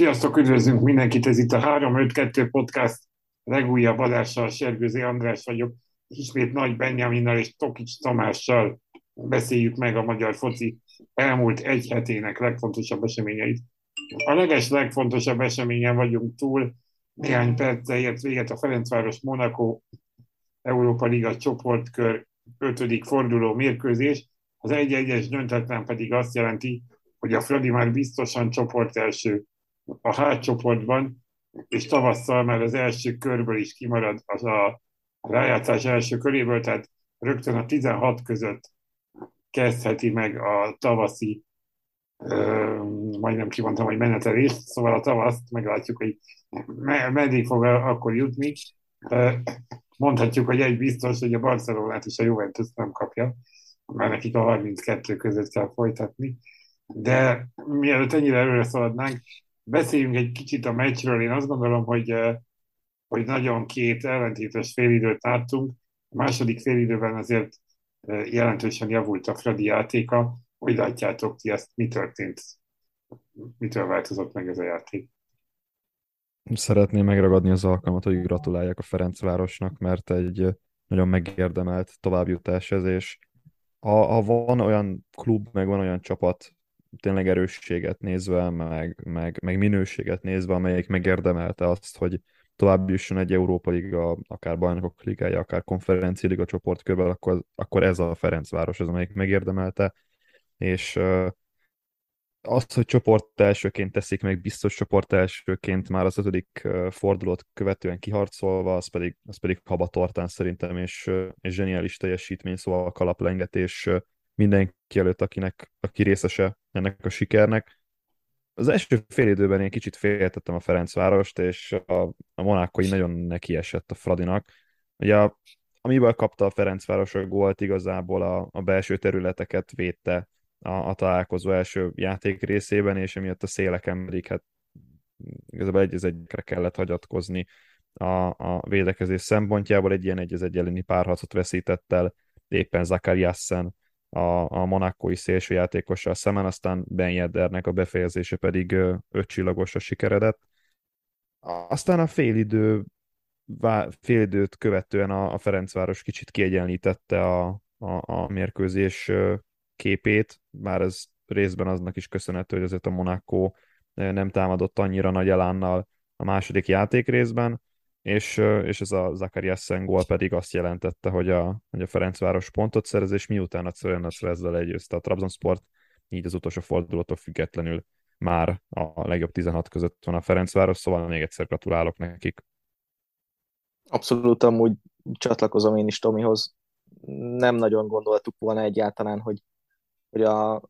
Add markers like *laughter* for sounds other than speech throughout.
Sziasztok, üdvözlünk mindenkit, ez itt a 352 Podcast legújabb adással, Sergőzi András vagyok. Ismét Nagy Benjaminnal és Tokics Tamással beszéljük meg a magyar foci elmúlt egy hetének legfontosabb eseményeit. A leges legfontosabb eseményen vagyunk túl, néhány perccel ért véget a Ferencváros Monaco Európa Liga csoportkör 5. forduló mérkőzés, az 1-1-es döntetlen pedig azt jelenti, hogy a Fradi már biztosan csoport első a H csoportban, és tavasszal már az első körből is kimarad az a rájátszás első köréből, tehát rögtön a 16 között kezdheti meg a tavaszi, majdnem kimondtam, hogy menetelést, szóval a tavaszt meglátjuk, hogy meddig fog akkor jutni. Mondhatjuk, hogy egy biztos, hogy a Barcelonát és a Juventus nem kapja, mert nekik a 32 között kell folytatni. De mielőtt ennyire előre szaladnánk, beszéljünk egy kicsit a meccsről. Én azt gondolom, hogy, hogy nagyon két ellentétes félidőt láttunk. A második félidőben azért jelentősen javult a Fradi játéka. Hogy látjátok ti ezt, mi történt? Mitől változott meg ez a játék? Szeretném megragadni az alkalmat, hogy gratuláljak a Ferencvárosnak, mert egy nagyon megérdemelt továbbjutás ez, és ha, ha van olyan klub, meg van olyan csapat, tényleg erősséget nézve, meg, meg, meg minőséget nézve, amelyik megérdemelte azt, hogy tovább jusson egy Európa Liga, akár bajnokok ligája, akár konferenci liga csoportkörben, akkor, akkor ez a Ferencváros az, amelyik megérdemelte, és azt, hogy csoport elsőként teszik meg, biztos csoport elsőként már az ötödik fordulót követően kiharcolva, az pedig, az pedig habatortán szerintem, és, és zseniális teljesítmény, szóval kalaplengetés mindenki előtt, akinek, aki részese ennek a sikernek. Az első fél időben én kicsit féltettem a Ferencvárost, és a, a Monákoi nagyon nekiesett a Fradinak. Ugye a, amiből kapta a Ferencváros a gólt, igazából a, a belső területeket védte a, a találkozó első játék részében, és emiatt a széleken pedig hát igazából egy egyre kellett hagyatkozni a, a védekezés szempontjából. Egy ilyen egy elleni párharcot veszített el éppen Zakariassen a, a monakói szélsőjátékossal szemben, aztán Ben Yeddernek a befejezése pedig öt csillagosra sikeredett. Aztán a félidő félidőt követően a, a Ferencváros kicsit kiegyenlítette a, a, a mérkőzés képét, bár ez részben aznak is köszönhető, hogy azért a Monaco nem támadott annyira nagy elánnal a második játék részben, és, és ez a Zakariassen gól pedig azt jelentette, hogy a, hogy a Ferencváros pontot szerez, és miután a Cervenec ezzel legyőzte a Trabzonsport, így az utolsó fordulótól függetlenül már a legjobb 16 között van a Ferencváros, szóval még egyszer gratulálok nekik. Abszolút amúgy csatlakozom én is Tomihoz. Nem nagyon gondoltuk volna egyáltalán, hogy, hogy a, a,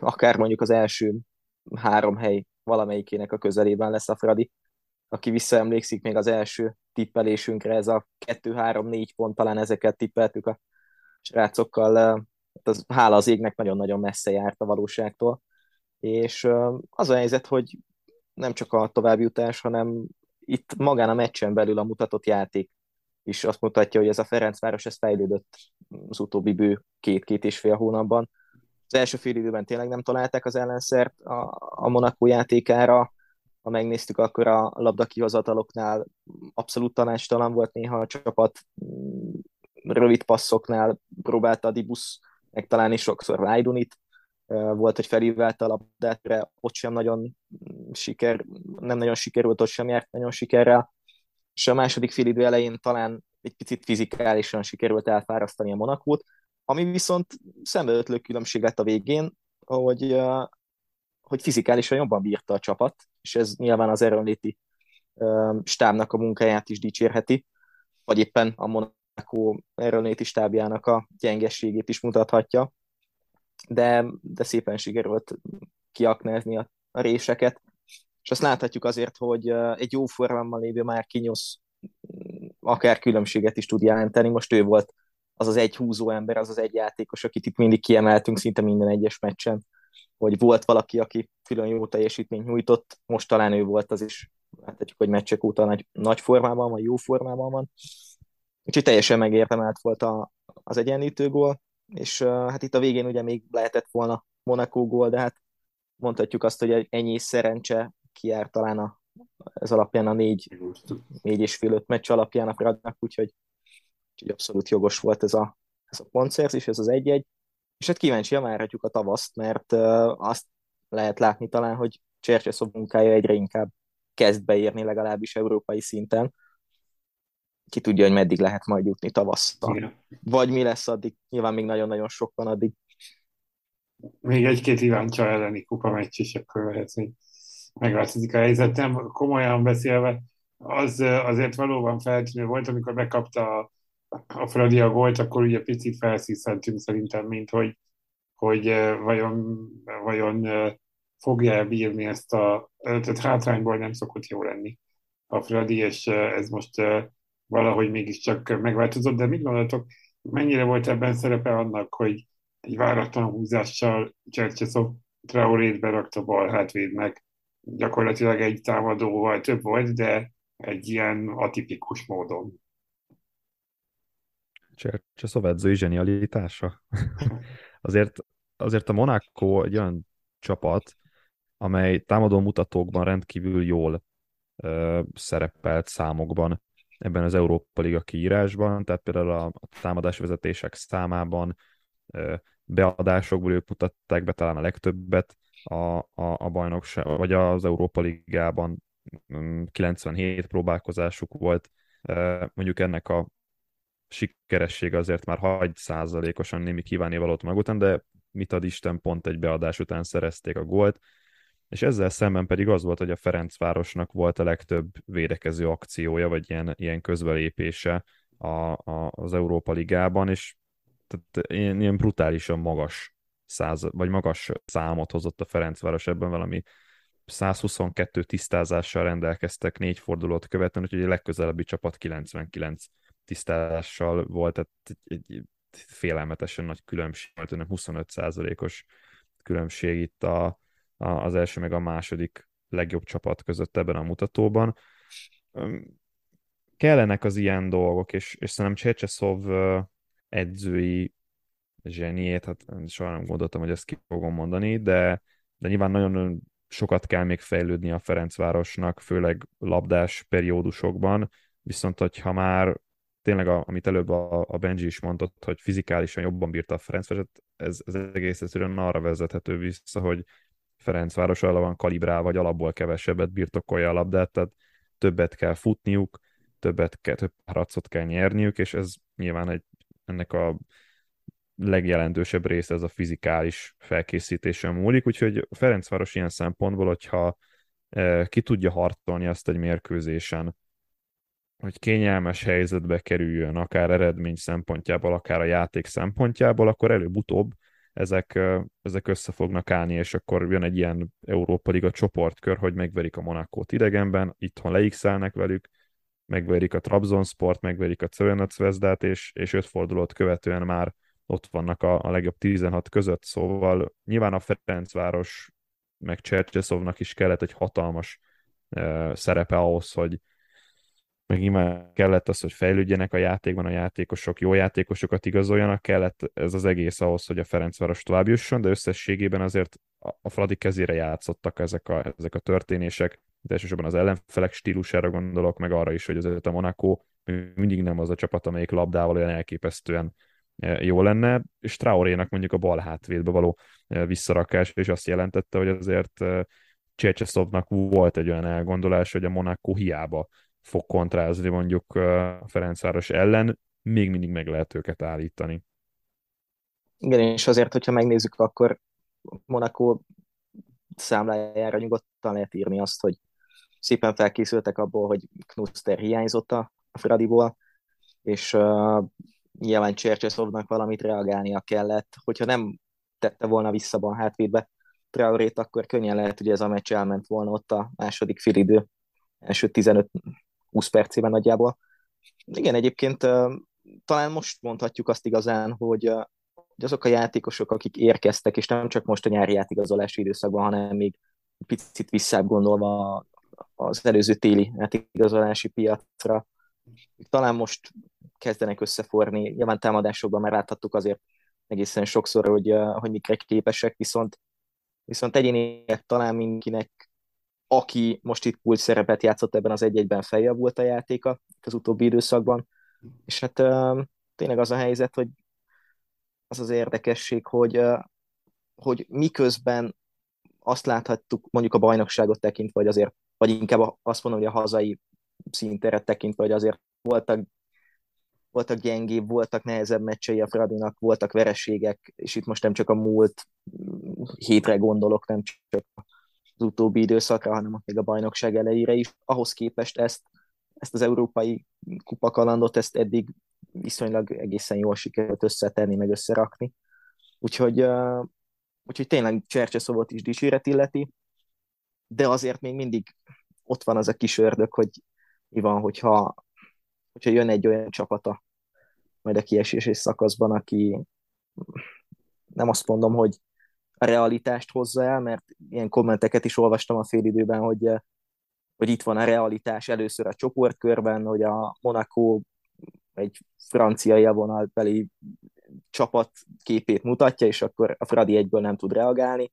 akár mondjuk az első három hely valamelyikének a közelében lesz a Fradi aki visszaemlékszik még az első tippelésünkre, ez a 2-3-4 pont, talán ezeket tippeltük a srácokkal, hát az, hála az égnek nagyon-nagyon messze járt a valóságtól. És az a helyzet, hogy nem csak a továbbjutás, hanem itt magán a meccsen belül a mutatott játék is azt mutatja, hogy ez a Ferencváros ez fejlődött az utóbbi bő két-két és fél hónapban. Az első fél időben tényleg nem találták az ellenszert a, a Monaco játékára, ha megnéztük, akkor a labda kihozataloknál abszolút tanácstalan volt. Néha a csapat, rövid passzoknál próbálta a Dibusz megtalálni sokszor Lajdunit, volt, hogy felívelte a labdát, ott sem nagyon siker, nem nagyon sikerült, ott sem járt nagyon sikerrel, és a második félidő elején talán egy picit fizikálisan sikerült elfárasztani a Monakót, ami viszont szembeötlő különbség lett a végén, hogy hogy fizikálisan jobban bírta a csapat, és ez nyilván az erőnléti stábnak a munkáját is dicsérheti, vagy éppen a Monaco erőnléti stábjának a gyengességét is mutathatja, de, de szépen sikerült kiaknázni a, a réseket, és azt láthatjuk azért, hogy egy jó formában lévő már kinyosz akár különbséget is tud jelenteni. Most ő volt az az egy húzó ember, az az egy játékos, akit itt mindig kiemeltünk szinte minden egyes meccsen hogy volt valaki, aki külön jó teljesítményt nyújtott, most talán ő volt az is, láthatjuk, hogy meccsek óta nagy, nagy formában van, jó formában van. Úgyhogy teljesen megértemelt volt a, az egyenlítő gól, és hát itt a végén ugye még lehetett volna Monaco gól, de hát mondhatjuk azt, hogy ennyi szerencse kijár talán a, ez alapján a négy, négy és fél öt meccs alapján a Fradnak, úgyhogy, úgyhogy abszolút jogos volt ez a, ez a pontszerzés, ez az egy-egy. És hát kíváncsi várhatjuk a tavaszt, mert azt lehet látni talán, hogy Csercseszov munkája egyre inkább kezd beírni legalábbis európai szinten. Ki tudja, hogy meddig lehet majd jutni tavasszal. Igen. Vagy mi lesz addig, nyilván még nagyon-nagyon sok van addig. Még egy-két Iváncsa elleni kupa meccs is, akkor lehet, hogy megváltozik a helyzet. Nem komolyan beszélve, az azért valóban feltűnő volt, amikor bekapta a, a Fradi a gólt, akkor ugye picit felszíszentünk szerintem, mint hogy, hogy vajon, vajon fogja bírni ezt a, tehát hátrányból nem szokott jó lenni a Fradi, és ez most valahogy mégiscsak megváltozott, de mit gondoltok, mennyire volt ebben szerepe annak, hogy egy váratlan húzással Csercseszov Traorét berakta bal hátvédnek, gyakorlatilag egy támadóval több volt, de egy ilyen atipikus módon. Csercseszov edzői zsenialitása. *laughs* azért, azért a Monaco egy olyan csapat, amely támadó mutatókban rendkívül jól ö, szerepelt számokban ebben az Európa Liga kiírásban, tehát például a, a támadásvezetések számában, ö, beadásokból ők mutatták be talán a legtöbbet a, a, a bajnokság, vagy az Európa Ligában 97 mm, próbálkozásuk volt, mondjuk ennek a sikeressége azért már hagy százalékosan némi kívánivalót mag után, de mit ad Isten, pont egy beadás után szerezték a gólt, és ezzel szemben pedig az volt, hogy a Ferencvárosnak volt a legtöbb védekező akciója, vagy ilyen, ilyen közbelépése a, a, az Európa Ligában, és tehát ilyen, ilyen brutálisan magas száz, vagy magas számot hozott a Ferencváros ebben valami 122 tisztázással rendelkeztek négy fordulót követően, úgyhogy a legközelebbi csapat 99 tisztázással volt, tehát egy, egy félelmetesen nagy különbség, nem 25 os különbség itt a, a, az első meg a második legjobb csapat között ebben a mutatóban. Kellenek az ilyen dolgok, és, és szerintem Csecseszov edzői zseniét, hát soha nem gondoltam, hogy ezt ki fogom mondani, de, de nyilván nagyon sokat kell még fejlődni a Ferencvárosnak, főleg labdás periódusokban, viszont hogyha már tényleg, a, amit előbb a, a Benji is mondott, hogy fizikálisan jobban bírta a Ferencváros, ez, ez egész egyszerűen arra vezethető vissza, hogy Ferencváros alapban van kalibrál, vagy alapból kevesebbet birtokolja a labdát, tehát többet kell futniuk, többet kell, több harcot kell nyerniük, és ez nyilván egy, ennek a legjelentősebb része ez a fizikális felkészítésen múlik, úgyhogy Ferencváros ilyen szempontból, hogyha e, ki tudja harcolni azt egy mérkőzésen, hogy kényelmes helyzetbe kerüljön, akár eredmény szempontjából, akár a játék szempontjából, akkor előbb-utóbb ezek, ezek össze fognak állni, és akkor jön egy ilyen Európa Liga csoportkör, hogy megverik a Monakót idegenben, itthon leixelnek velük, megverik a Trabzonsport, megverik a Cövenac és, és öt fordulót követően már ott vannak a, a legjobb 16 között, szóval nyilván a Ferencváros meg Csercseszovnak is kellett egy hatalmas uh, szerepe ahhoz, hogy meg nyilván kellett az, hogy fejlődjenek a játékban a játékosok, jó játékosokat igazoljanak, kellett ez az egész ahhoz, hogy a Ferencváros tovább jusson, de összességében azért a Fradi kezére játszottak ezek a, ezek a történések, de elsősorban az ellenfelek stílusára gondolok, meg arra is, hogy azért a Monaco mindig nem az a csapat, amelyik labdával olyan elképesztően E, jó lenne, és Traorénak mondjuk a bal hátvédbe való e, visszarakás, és azt jelentette, hogy azért e, Csercseszovnak volt egy olyan elgondolás, hogy a Monaco hiába fog kontrázni mondjuk a Ferencváros ellen, még mindig meg lehet őket állítani. Igen, és azért, hogyha megnézzük, akkor Monaco számlájára nyugodtan lehet írni azt, hogy szépen felkészültek abból, hogy Knuster hiányzott a Fradiból, és nyilván Csercseszovnak valamit reagálnia kellett. Hogyha nem tette volna vissza a hátvédbe Traorét, akkor könnyen lehet, hogy ez a meccs elment volna ott a második filidő első 15-20 percében nagyjából. Igen, egyébként talán most mondhatjuk azt igazán, hogy, hogy azok a játékosok, akik érkeztek, és nem csak most a nyári játékigazolási időszakban, hanem még picit visszább gondolva az előző téli játékigazolási piacra, talán most kezdenek összeforni. Nyilván támadásokban már láthattuk azért egészen sokszor, hogy, hogy mikre képesek, viszont, viszont egyéniek talán mindenkinek aki most itt kulcs szerepet játszott ebben az egy-egyben feljavult a játéka az utóbbi időszakban. És hát tényleg az a helyzet, hogy az az érdekesség, hogy, hogy miközben azt láthattuk mondjuk a bajnokságot tekintve, vagy azért, vagy inkább azt mondom, hogy a hazai szinteret tekintve, hogy azért voltak voltak gyengébb, voltak nehezebb meccsei a Fradinak, voltak vereségek, és itt most nem csak a múlt hétre gondolok, nem csak az utóbbi időszakra, hanem még a bajnokság elejére is. Ahhoz képest ezt, ezt az európai kupakalandot, ezt eddig viszonylag egészen jól sikerült összetenni, meg összerakni. Úgyhogy, uh, úgyhogy tényleg Csercseszovot is dicséret illeti, de azért még mindig ott van az a kis ördög, hogy mi van, hogyha, hogyha jön egy olyan csapata, majd a kiesési szakaszban, aki nem azt mondom, hogy realitást hozza el, mert ilyen kommenteket is olvastam a félidőben, hogy, hogy itt van a realitás először a csoportkörben, hogy a Monaco egy francia élvonalbeli csapat képét mutatja, és akkor a Fradi egyből nem tud reagálni.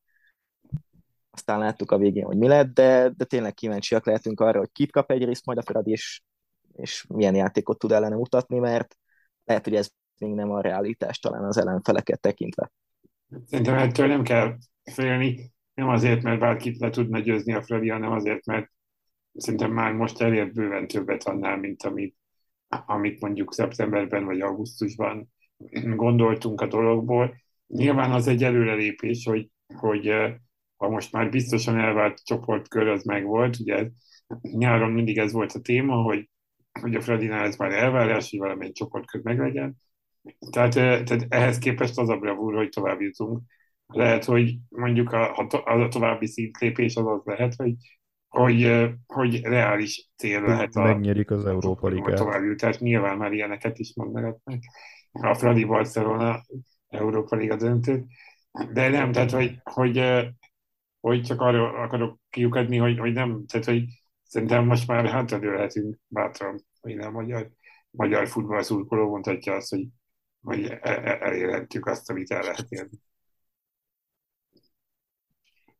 Aztán láttuk a végén, hogy mi lett, de, de tényleg kíváncsiak lehetünk arra, hogy kit kap egyrészt majd a Fradi, és, és milyen játékot tud ellene mutatni, mert lehet, hogy ez még nem a realitás talán az ellenfeleket tekintve. Szerintem ettől nem kell félni, nem azért, mert bárkit le tudna győzni a Fradi, hanem azért, mert szerintem már most elért bőven többet annál, mint amit, amit mondjuk szeptemberben vagy augusztusban gondoltunk a dologból. Nyilván az egy előrelépés, hogy, hogy ha most már biztosan elvált csoportkör az megvolt, ugye nyáron mindig ez volt a téma, hogy, hogy a Fredinál ez már elvárás, hogy valamilyen csoportkör meglegyen. Tehát, tehát ehhez képest az a bravúr, hogy tovább jutunk. Lehet, hogy mondjuk a, a, a további szintlépés az az lehet, hogy, hogy, hogy reális cél lehet a, Megnyerik az Európa Ligát. A továbbjutás. Nyilván már ilyeneket is mondanak a Fradi Barcelona Európa Liga döntő. De nem, tehát hogy, hogy, hogy csak arra akarok kiukadni, hogy, hogy nem, tehát hogy szerintem most már hátradőlhetünk bátran, hogy nem magyar, magyar futballszurkoló mondhatja azt, hogy, hogy e, e, elérhetjük azt, amit el lehet érni.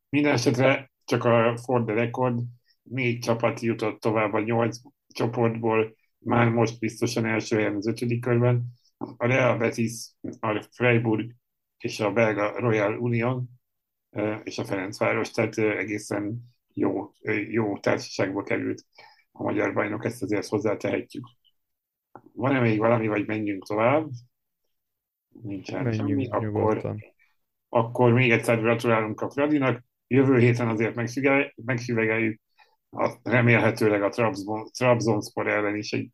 Minden esetre csak a For the Record négy csapat jutott tovább a nyolc csoportból, már most biztosan első helyen az ötödik körben. A Real Betis, a Freiburg és a belga Royal Union és a Ferencváros, tehát egészen jó, jó társaságba került a magyar bajnok, ezt azért hozzátehetjük. Van-e még valami, vagy menjünk tovább? Nincsen menjünk, semmi. Akkor, akkor még egyszer gratulálunk a Fradinak. Jövő héten azért megsüvegeljük a, remélhetőleg a Trabzonspor ellen is egy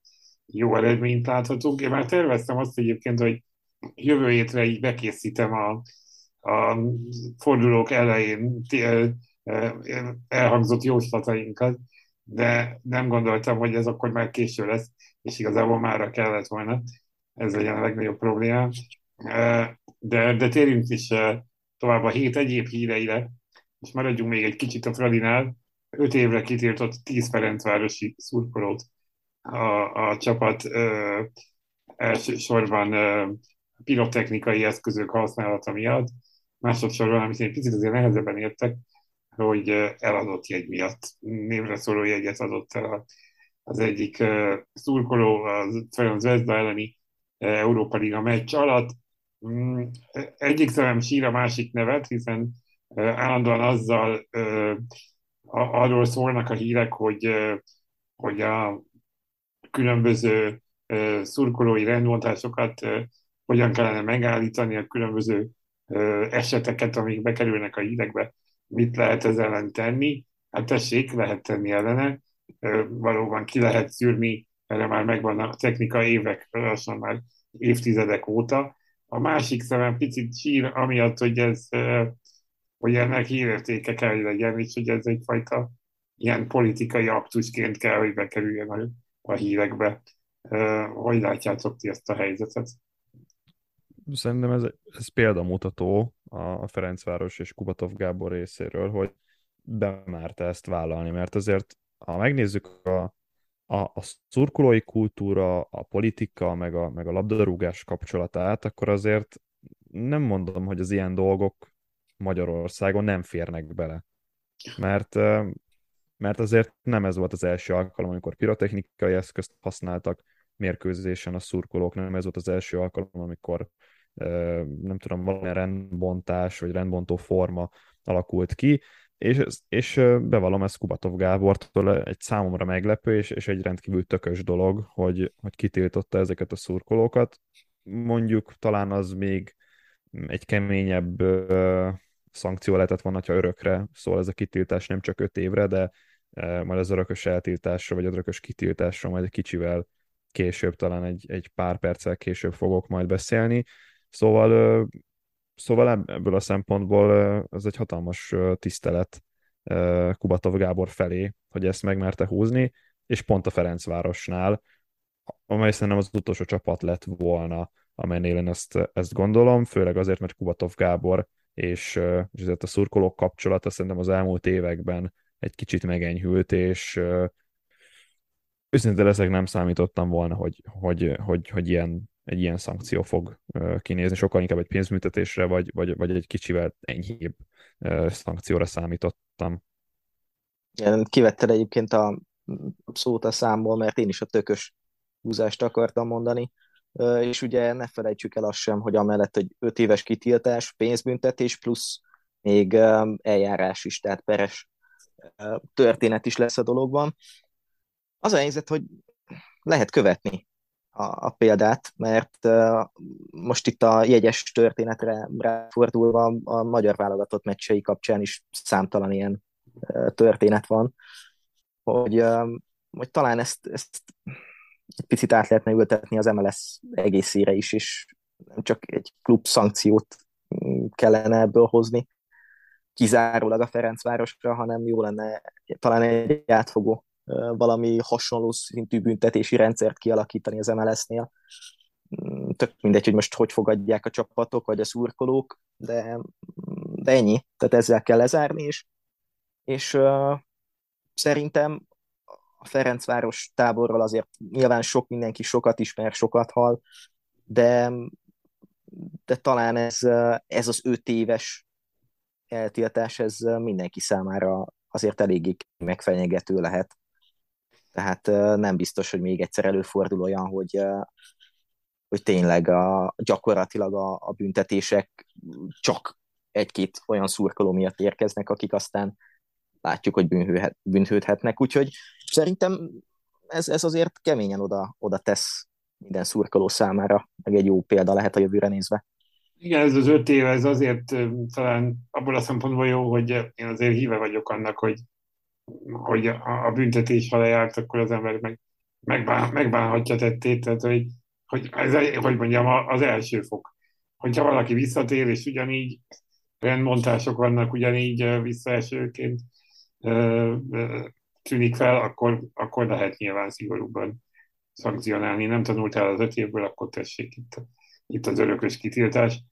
jó eredményt láthatunk. Én már terveztem azt egyébként, hogy jövő hétre így bekészítem a, a fordulók elején elhangzott jóslatainkat, de nem gondoltam, hogy ez akkor már késő lesz, és igazából mára kellett volna. Ez legyen a legnagyobb probléma. De, de térjünk is tovább a hét egyéb híreire, és maradjunk még egy kicsit a Fradinál. Öt évre kitiltott 10 Ferencvárosi szurkolót a, a csapat elsősorban pirotechnikai eszközök használata miatt, másodszorban, amit egy picit azért nehezebben értek, hogy eladott jegy miatt névre szóló jegyet adott el az egyik szurkoló az Ferenc Vezda elleni Európa Liga meccs alatt. Mm, egyik szemem sír a másik nevet, hiszen állandóan azzal arról szólnak a hírek, hogy, hogy a különböző szurkolói rendmondásokat hogyan kellene megállítani a különböző eseteket, amik bekerülnek a hírekbe mit lehet ezzel ellen tenni? Hát tessék, lehet tenni ellene, valóban ki lehet szűrni, erre már megvan a technika évek, lassan már évtizedek óta. A másik szemem picit sír, amiatt, hogy ez, hogy ennek hírértéke kell, hogy legyen, és hogy ez egyfajta ilyen politikai aktusként kell, hogy bekerüljön a, a hírekbe. Hogy látjátok ti ezt a helyzetet? Szerintem ez, ez példamutató a Ferencváros és Kubatov Gábor részéről, hogy bemárta ezt vállalni, mert azért, ha megnézzük a, a, a szurkolói kultúra, a politika, meg a, meg a labdarúgás kapcsolatát, akkor azért nem mondom, hogy az ilyen dolgok Magyarországon nem férnek bele. Mert, mert azért nem ez volt az első alkalom, amikor pirotechnikai eszközt használtak mérkőzésen a szurkolók, nem ez volt az első alkalom, amikor nem tudom, valami rendbontás vagy rendbontó forma alakult ki, és, és bevallom, ez Kubatov Gábortól egy számomra meglepő, és, és egy rendkívül tökös dolog, hogy, hogy kitiltotta ezeket a szurkolókat. Mondjuk talán az még egy keményebb ö, szankció lehetett volna, ha örökre szól ez a kitiltás, nem csak öt évre, de ö, majd az örökös eltiltásra, vagy az örökös kitiltásra majd egy kicsivel később, talán egy, egy pár perccel később fogok majd beszélni. Szóval Szóval ebből a szempontból ez egy hatalmas tisztelet Kubatov Gábor felé, hogy ezt megmerte húzni, és pont a Ferencvárosnál, amely szerintem az utolsó csapat lett volna, amelynél én ezt, ezt gondolom, főleg azért, mert Kubatov Gábor és, és ezért a szurkolók kapcsolata szerintem az elmúlt években egy kicsit megenyhült, és őszintén leszek nem számítottam volna, hogy, hogy, hogy, hogy ilyen egy ilyen szankció fog kinézni, sokkal inkább egy pénzműtetésre, vagy, vagy, vagy egy kicsivel enyhébb szankcióra számítottam. Igen, kivetted egyébként a szót a számból, mert én is a tökös húzást akartam mondani, és ugye ne felejtsük el azt sem, hogy amellett, hogy 5 éves kitiltás, pénzbüntetés plusz még eljárás is, tehát peres történet is lesz a dologban. Az a helyzet, hogy lehet követni a, a példát, mert uh, most itt a jegyes történetre ráfordulva a magyar válogatott meccsei kapcsán is számtalan ilyen uh, történet van, hogy, uh, hogy talán ezt, ezt egy picit át lehetne ültetni az MLS egészére is, és nem csak egy klub szankciót mm, kellene ebből hozni, kizárólag a Ferencvárosra, hanem jó lenne talán egy átfogó valami hasonló szintű büntetési rendszert kialakítani az MLS-nél. Mm, tök mindegy, hogy most hogy fogadják a csapatok, vagy a szurkolók, de, de ennyi. Tehát ezzel kell lezárni, és, és uh, szerintem a Ferencváros táborral azért nyilván sok mindenki sokat ismer, sokat hal, de, de talán ez, ez az öt éves eltiltás, ez mindenki számára azért eléggé megfenyegető lehet. Tehát nem biztos, hogy még egyszer előfordul olyan, hogy, hogy tényleg a, gyakorlatilag a, a büntetések csak egy-két olyan szurkoló miatt érkeznek, akik aztán látjuk, hogy bűnhőhet, bűnhődhetnek. Úgyhogy szerintem ez, ez azért keményen oda, oda tesz minden szurkoló számára, meg egy jó példa lehet a jövőre nézve. Igen, ez az öt év, ez azért talán abból a szempontból jó, hogy én azért híve vagyok annak, hogy hogy a, büntetés, ha lejárt, akkor az ember meg, megbán, megbánhatja tettét, tehát hogy, hogy, ez, hogy mondjam, az első fok. Hogyha valaki visszatér, és ugyanígy rendmontások vannak, ugyanígy visszaesőként tűnik fel, akkor, akkor lehet nyilván szigorúbban szankcionálni. Nem tanultál az öt évből, akkor tessék itt, itt az örökös kitiltás.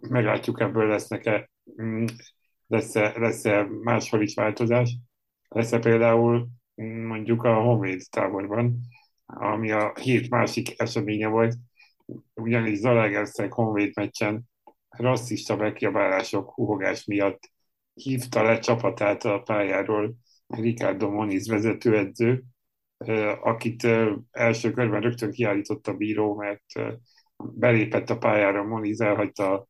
Meglátjuk, ebből lesznek-e, mm, lesz-e, lesz-e máshol is változás lesz például mondjuk a Honvéd táborban, ami a hét másik eseménye volt, ugyanis Zalaegerszeg Honvéd meccsen rasszista megkiabálások, húhogás miatt hívta le csapatát a pályáról Ricardo Moniz vezetőedző, akit első körben rögtön kiállított a bíró, mert belépett a pályára, Moniz elhagyta a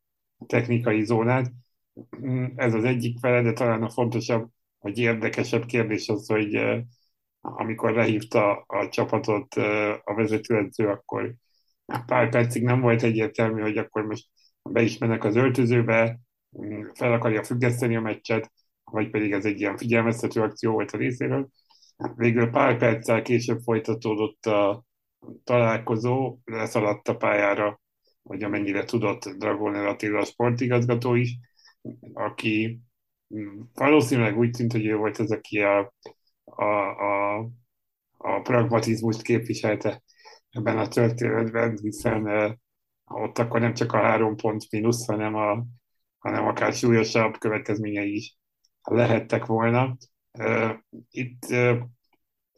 technikai zónát. Ez az egyik fele, de talán a fontosabb, vagy érdekesebb kérdés az, hogy amikor lehívta a csapatot a vezetőedző, akkor pár percig nem volt egyértelmű, hogy akkor most be is mennek az öltözőbe, mm, fel akarja függeszteni a meccset, vagy pedig ez egy ilyen figyelmeztető akció volt a részéről. Végül pár perccel később folytatódott a találkozó, leszaladt a pályára, vagy amennyire tudott Dragoner Attila sportigazgató is, aki valószínűleg úgy tűnt, hogy ő volt az, aki a, a, a, a pragmatizmust képviselte ebben a történetben, hiszen ott akkor nem csak a három pont mínusz, hanem, a, hanem akár súlyosabb következményei is lehettek volna. Itt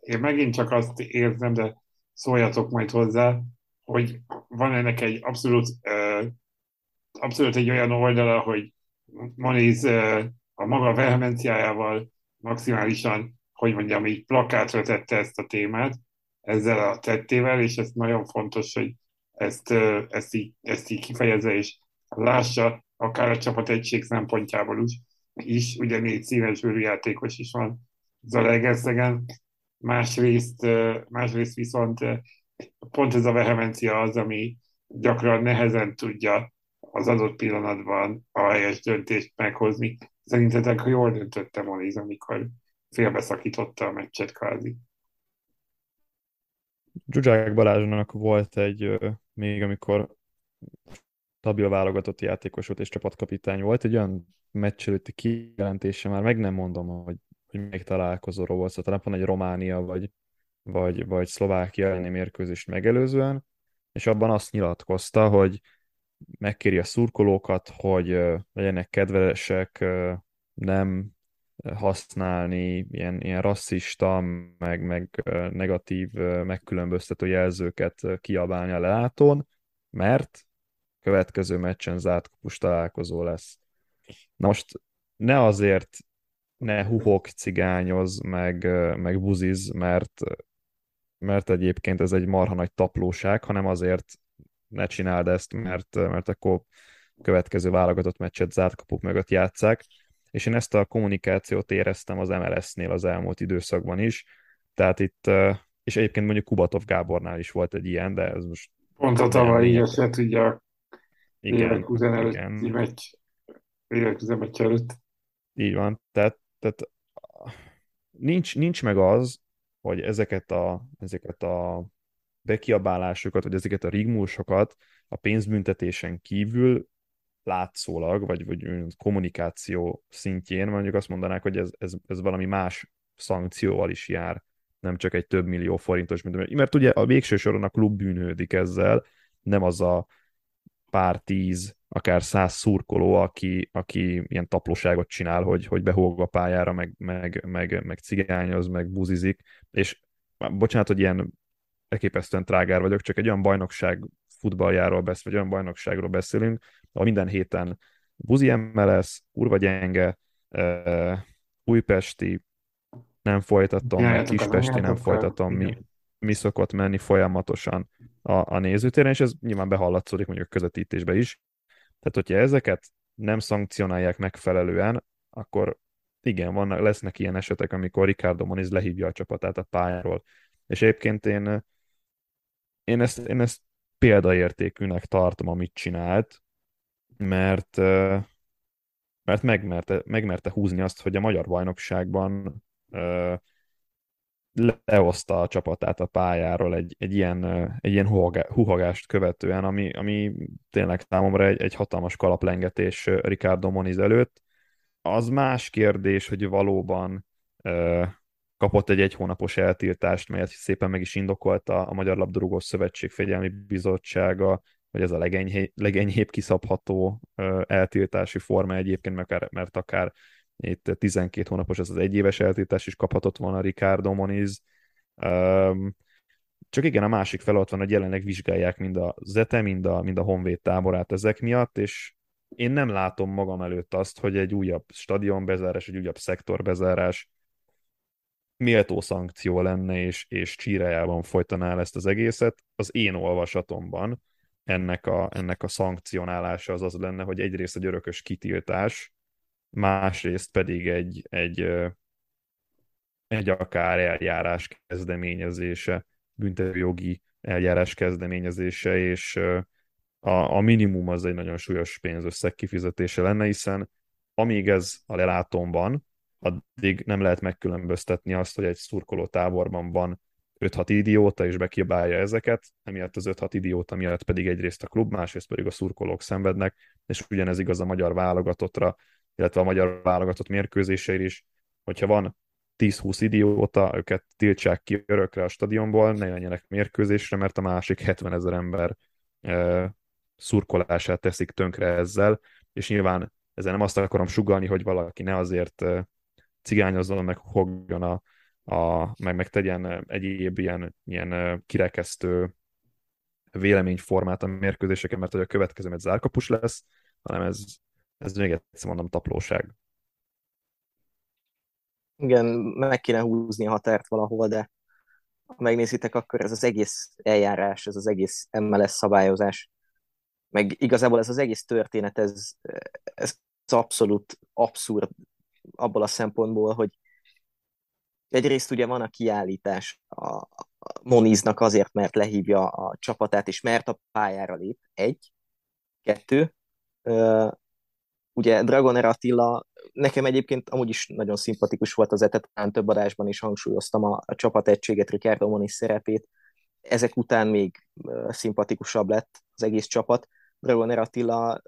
én megint csak azt érzem, de szóljatok majd hozzá, hogy van ennek egy abszolút, abszolút egy olyan oldala, hogy Maniz uh, a maga vehemenciájával maximálisan hogy mondjam, így plakátra tette ezt a témát, ezzel a tettével, és ez nagyon fontos, hogy ezt, ezt, így, ezt így kifejezze, és lássa, akár a csapat egység szempontjából is, is ugye négy színes játékos is van Zalaegerszegen, másrészt, másrészt viszont pont ez a vehemencia az, ami gyakran nehezen tudja az adott pillanatban a helyes döntést meghozni. Szerintetek jól döntötte Moniz, amikor félbeszakította a meccset kvázi? Zsuzsák Balázsnak volt egy, még amikor stabil válogatott játékos volt és csapatkapitány volt, egy olyan meccs előtti kijelentése, már meg nem mondom, hogy, hogy még találkozóról volt, szóval talán pont egy Románia vagy, vagy, vagy Szlovákia elleni mérkőzést megelőzően, és abban azt nyilatkozta, hogy megkéri a szurkolókat, hogy legyenek kedvesek, nem használni ilyen, ilyen rasszista, meg, meg negatív, megkülönböztető jelzőket kiabálni a leátón, mert következő meccsen zárt kapus találkozó lesz. Na most ne azért ne huhok, cigányoz, meg, meg buziz, mert, mert egyébként ez egy marha nagy taplóság, hanem azért ne csináld ezt, mert, mert akkor következő válogatott meccset zárt kapuk mögött játszák és én ezt a kommunikációt éreztem az MLS-nél az elmúlt időszakban is, tehát itt, és egyébként mondjuk Kubatov Gábornál is volt egy ilyen, de ez most... Pont a tavalyi eset, ugye a igen, igen. meccs, meccs előtt. Így van, tehát, tehát nincs, nincs meg az, hogy ezeket a, ezeket a bekiabálásokat, vagy ezeket a rigmúsokat a pénzbüntetésen kívül látszólag, vagy, vagy kommunikáció szintjén mondjuk azt mondanák, hogy ez, ez, ez valami más szankcióval is jár, nem csak egy több millió forintos, mint, mert ugye a végső soron a klub bűnődik ezzel, nem az a pár tíz, akár száz szurkoló, aki, aki ilyen taplóságot csinál, hogy, hogy behóg a pályára, meg, meg, meg, meg cigányoz, meg buzizik, és bocsánat, hogy ilyen elképesztően trágár vagyok, csak egy olyan bajnokság futballjáról beszélünk, vagy olyan bajnokságról beszélünk, ahol minden héten buzi MLS, kurva gyenge, uh, újpesti, nem folytatom, ja, kispesti nem folytatom, mi, mi szokott menni folyamatosan a, a nézőtéren, és ez nyilván behallatszódik mondjuk a közvetítésbe is. Tehát, hogyha ezeket nem szankcionálják megfelelően, akkor igen, vannak, lesznek ilyen esetek, amikor Ricardo Moniz lehívja a csapatát a pályáról. És egyébként én, én, ezt, én ezt példaértékűnek tartom, amit csinált, mert, mert megmerte, megmerte húzni azt, hogy a magyar bajnokságban lehozta a csapatát a pályáról egy, egy ilyen, egy ilyen huhagást követően, ami, ami tényleg számomra egy, egy hatalmas kalaplengetés Ricardo Moniz előtt. Az más kérdés, hogy valóban kapott egy egy hónapos eltiltást, melyet szépen meg is indokolta a Magyar Labdarúgó Szövetség Fegyelmi Bizottsága, hogy ez a legenyhé, legenyhébb kiszabható eltiltási forma egyébként, mert, mert akár itt 12 hónapos ez az egyéves eltiltás is kaphatott volna Ricardo Moniz. Csak igen, a másik fel van, hogy jelenleg vizsgálják mind a Zete, mind a, mind a Honvéd táborát ezek miatt, és én nem látom magam előtt azt, hogy egy újabb stadionbezárás, egy újabb szektorbezárás méltó szankció lenne, és, és csírájában folytaná el ezt az egészet. Az én olvasatomban ennek a, ennek a szankcionálása az az lenne, hogy egyrészt egy örökös kitiltás, másrészt pedig egy, egy, egy akár eljárás kezdeményezése, büntetőjogi eljárás kezdeményezése, és a, a minimum az egy nagyon súlyos pénzösszeg kifizetése lenne, hiszen amíg ez a lelátom van, addig nem lehet megkülönböztetni azt, hogy egy szurkoló táborban van 5-6 idióta, és bekibálja ezeket, emiatt az 5-6 idióta miatt pedig egyrészt a klub, másrészt pedig a szurkolók szenvednek, és ugyanez igaz a magyar válogatottra, illetve a magyar válogatott mérkőzéseire is, hogyha van 10-20 idióta, őket tiltsák ki örökre a stadionból, ne jöjjenek mérkőzésre, mert a másik 70 ezer ember e, szurkolását teszik tönkre ezzel, és nyilván ezzel nem azt akarom sugalni, hogy valaki ne azért e, cigányozzon, meg hogjon a, a, meg, meg tegyen egyéb ilyen, ilyen kirekesztő véleményformát a mérkőzéseken, mert hogy a következő egy zárkapus lesz, hanem ez, ez még egyszer mondom taplóság. Igen, meg kéne húzni a határt valahol, de ha megnézitek, akkor ez az egész eljárás, ez az egész MLS szabályozás, meg igazából ez az egész történet, ez, ez abszolút abszurd abból a szempontból, hogy egyrészt ugye van a kiállítás a Moniznak azért, mert lehívja a csapatát, és mert a pályára lép, egy, kettő, ugye Dragoner Attila, nekem egyébként amúgy is nagyon szimpatikus volt az etet, több adásban is hangsúlyoztam a, a csapategységet, Ricardo Moniz szerepét, ezek után még szimpatikusabb lett az egész csapat. Dragoner Attila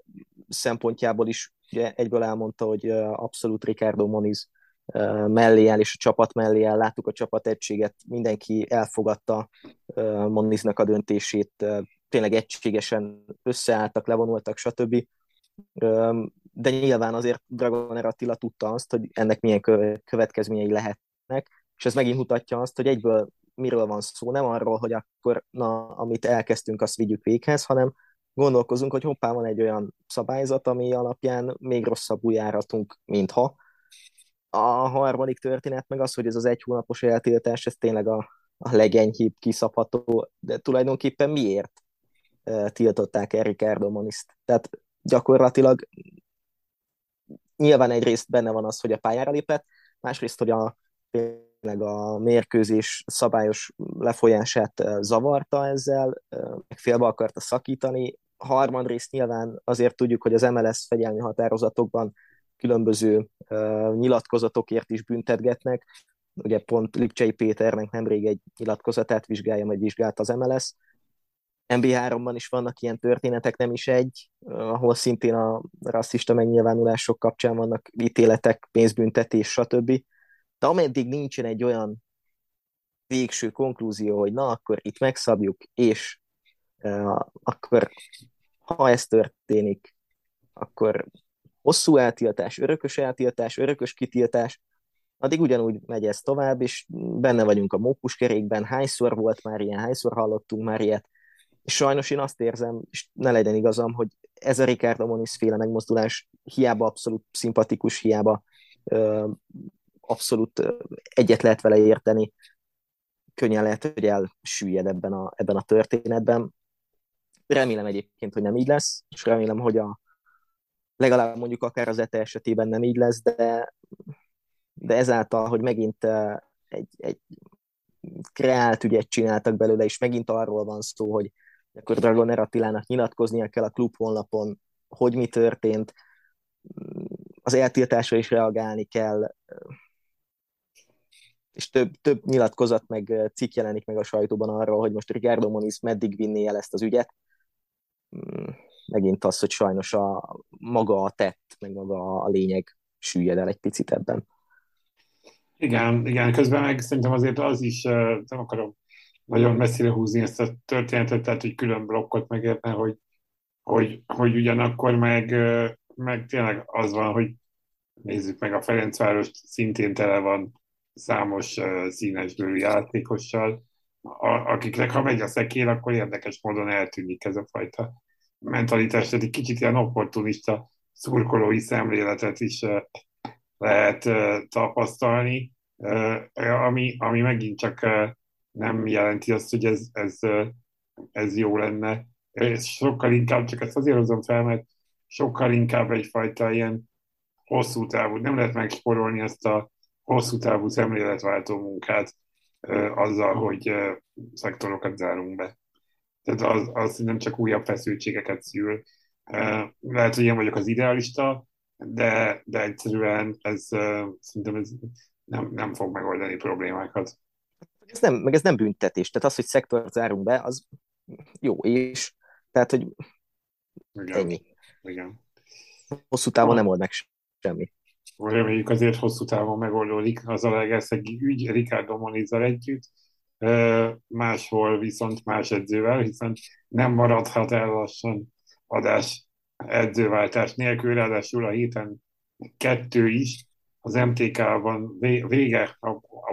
szempontjából is ugye egyből elmondta, hogy abszolút Ricardo Moniz mellé áll, és a csapat mellé áll. Láttuk a csapategységet, mindenki elfogadta Moniznak a döntését, tényleg egységesen összeálltak, levonultak, stb. De nyilván azért Dragoner Attila tudta azt, hogy ennek milyen következményei lehetnek, és ez megint mutatja azt, hogy egyből miről van szó, nem arról, hogy akkor na, amit elkezdtünk, azt vigyük véghez, hanem gondolkozunk, hogy hoppá, van egy olyan szabályzat, ami alapján még rosszabbul járatunk, mintha. A harmadik történet meg az, hogy ez az egy hónapos eltiltás, ez tényleg a, a legenyhébb kiszabható, de tulajdonképpen miért tiltották el Ricardo Moniszt? Tehát gyakorlatilag nyilván egyrészt benne van az, hogy a pályára lépett, másrészt, hogy a tényleg a mérkőzés szabályos lefolyását zavarta ezzel, meg félbe akarta szakítani, harmadrészt nyilván azért tudjuk, hogy az MLS fegyelmi határozatokban különböző uh, nyilatkozatokért is büntetgetnek. Ugye pont Lipcsei Péternek nemrég egy nyilatkozatát vizsgálja, vagy vizsgált az MLS. MB3-ban is vannak ilyen történetek, nem is egy, ahol szintén a rasszista megnyilvánulások kapcsán vannak ítéletek, pénzbüntetés, stb. De ameddig nincsen egy olyan végső konklúzió, hogy na, akkor itt megszabjuk, és akkor ha ez történik, akkor hosszú eltiltás, örökös eltiltás, örökös kitiltás, addig ugyanúgy megy ez tovább, és benne vagyunk a mókuskerékben, hányszor volt már ilyen, hányszor hallottunk már ilyet, és sajnos én azt érzem, és ne legyen igazam, hogy ez a Ricardo Moniz féle megmozdulás hiába abszolút szimpatikus, hiába ö, abszolút ö, egyet lehet vele érteni, könnyen lehet, hogy elsüllyed ebben a, ebben a történetben. Remélem egyébként, hogy nem így lesz, és remélem, hogy a legalább mondjuk akár az ETE esetében nem így lesz, de, de ezáltal, hogy megint eh, egy, egy kreált ügyet csináltak belőle, és megint arról van szó, hogy akkor Dragoner Attilának nyilatkoznia kell a klub honlapon, hogy mi történt, az eltiltásra is reagálni kell, és több, több nyilatkozat meg cikk jelenik meg a sajtóban arról, hogy most Ricardo Moniz meddig vinné el ezt az ügyet. Mm, megint az, hogy sajnos a maga a tett, meg maga a lényeg süllyed el egy picit ebben. Igen, igen, közben meg szerintem azért az is, nem akarom nagyon messzire húzni ezt a történetet, tehát hogy külön blokkot megérne, hogy, hogy, hogy ugyanakkor meg, meg tényleg az van, hogy nézzük meg a Ferencváros szintén tele van számos színesbőrű játékossal, akiknek ha megy a szekér, akkor érdekes módon eltűnik ez a fajta mentalitás, tehát egy kicsit ilyen opportunista szurkolói szemléletet is lehet tapasztalni, ami, ami megint csak nem jelenti azt, hogy ez, ez, ez jó lenne. És sokkal inkább, csak ezt azért hozom fel, mert sokkal inkább egyfajta ilyen hosszú távú, nem lehet megsporolni ezt a hosszú távú szemléletváltó munkát azzal, hogy szektorokat zárunk be. Tehát az, az nem csak újabb feszültségeket szül. Lehet, hogy én vagyok az idealista, de, de egyszerűen ez szerintem ez nem, nem fog megoldani problémákat. Ez nem, meg ez nem büntetés. Tehát az, hogy szektort zárunk be, az jó és Tehát, hogy Igen. ennyi. Igen. Hosszú távon nem old meg semmi. Reméljük azért hosszú távon megoldódik az a legeszegi ügy Ricardo Monizzal együtt, máshol viszont más edzővel, hiszen nem maradhat el lassan adás edzőváltás nélkül, ráadásul a héten kettő is, az MTK-ban vége a,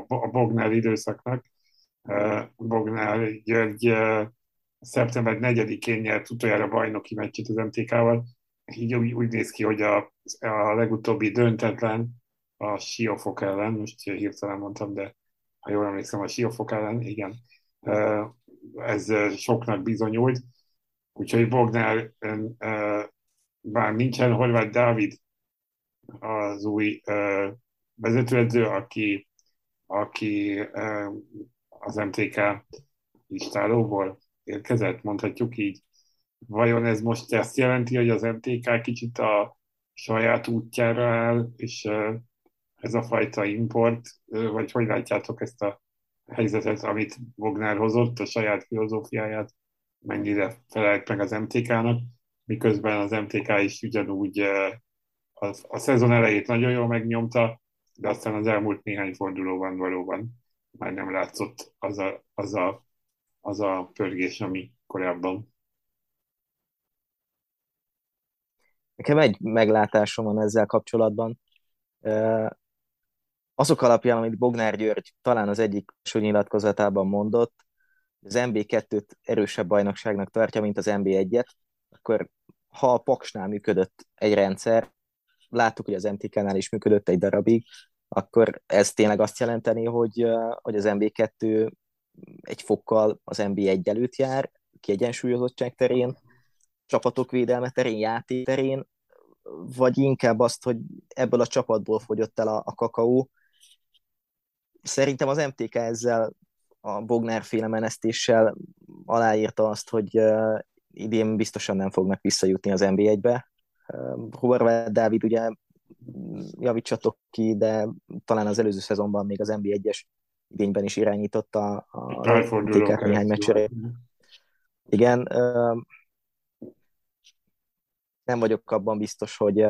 a Bognál időszaknak. Bognál György szeptember 4-én nyert utoljára bajnoki meccset az MTK-val, így úgy, úgy néz ki, hogy a, a legutóbbi döntetlen a Siófok ellen, most hirtelen mondtam, de ha jól emlékszem, a Siófok ellen, igen, ez soknak bizonyult, úgyhogy Bognár, bár nincsen Horváth Dávid az új vezetőedző, aki, aki az MTK listálóból érkezett, mondhatjuk így. Vajon ez most ezt jelenti, hogy az MTK kicsit a saját útjára áll, és ez a fajta import, vagy hogy látjátok ezt a helyzetet, amit Bognár hozott, a saját filozófiáját, mennyire felelt meg az MTK-nak, miközben az MTK is ugyanúgy a, a szezon elejét nagyon jól megnyomta, de aztán az elmúlt néhány fordulóban valóban már nem látszott az a, az a, az a pörgés, ami korábban. Nekem egy meglátásom van ezzel kapcsolatban. Azok alapján, amit Bognár György talán az egyik nyilatkozatában mondott, az MB2-t erősebb bajnokságnak tartja, mint az MB1-et, akkor ha a Paksnál működött egy rendszer, láttuk, hogy az MTK-nál is működött egy darabig, akkor ez tényleg azt jelenteni, hogy, hogy az MB2 egy fokkal az MB1 előtt jár, kiegyensúlyozottság terén, csapatok védelme terén, játék terén, vagy inkább azt, hogy ebből a csapatból fogyott el a, a kakaó. Szerintem az MTK ezzel a Bognár féle menesztéssel aláírta azt, hogy uh, idén biztosan nem fognak visszajutni az NB1-be. Uh, Horváth Dávid ugye javítsatok ki, de talán az előző szezonban még az NB1-es idényben is irányította a MTK néhány meccsere. Igen, uh, nem vagyok abban biztos, hogy,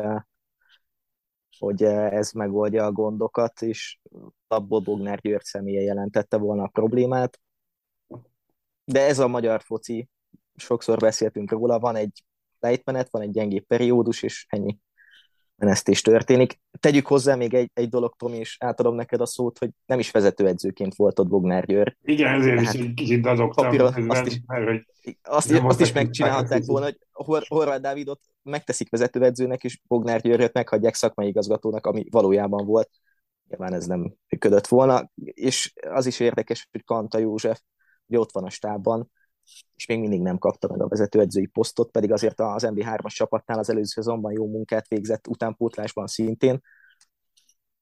hogy ez megoldja a gondokat, és abból Bognár György személye jelentette volna a problémát. De ez a magyar foci, sokszor beszéltünk róla, van egy lejtmenet, van egy gyengébb periódus, és ennyi menesztés történik. Tegyük hozzá még egy, egy dolog, Tomi, és átadom neked a szót, hogy nem is vezetőedzőként volt ott Bognár György. Igen, ezért hát, is egy kicsit dadogtam. Papíron, azt is, mert, hogy azt, azt is megcsinálhatták volna, hogy Hor- Horváth Dávidot megteszik vezetőedzőnek, és Bognár Györgyöt meghagyják szakmai igazgatónak, ami valójában volt. Nyilván ez nem működött volna. És az is érdekes, hogy Kanta József hogy ott van a stábban, és még mindig nem kapta meg a vezetőedzői posztot, pedig azért az MB3-as csapatnál az előző szezonban jó munkát végzett, utánpótlásban szintén.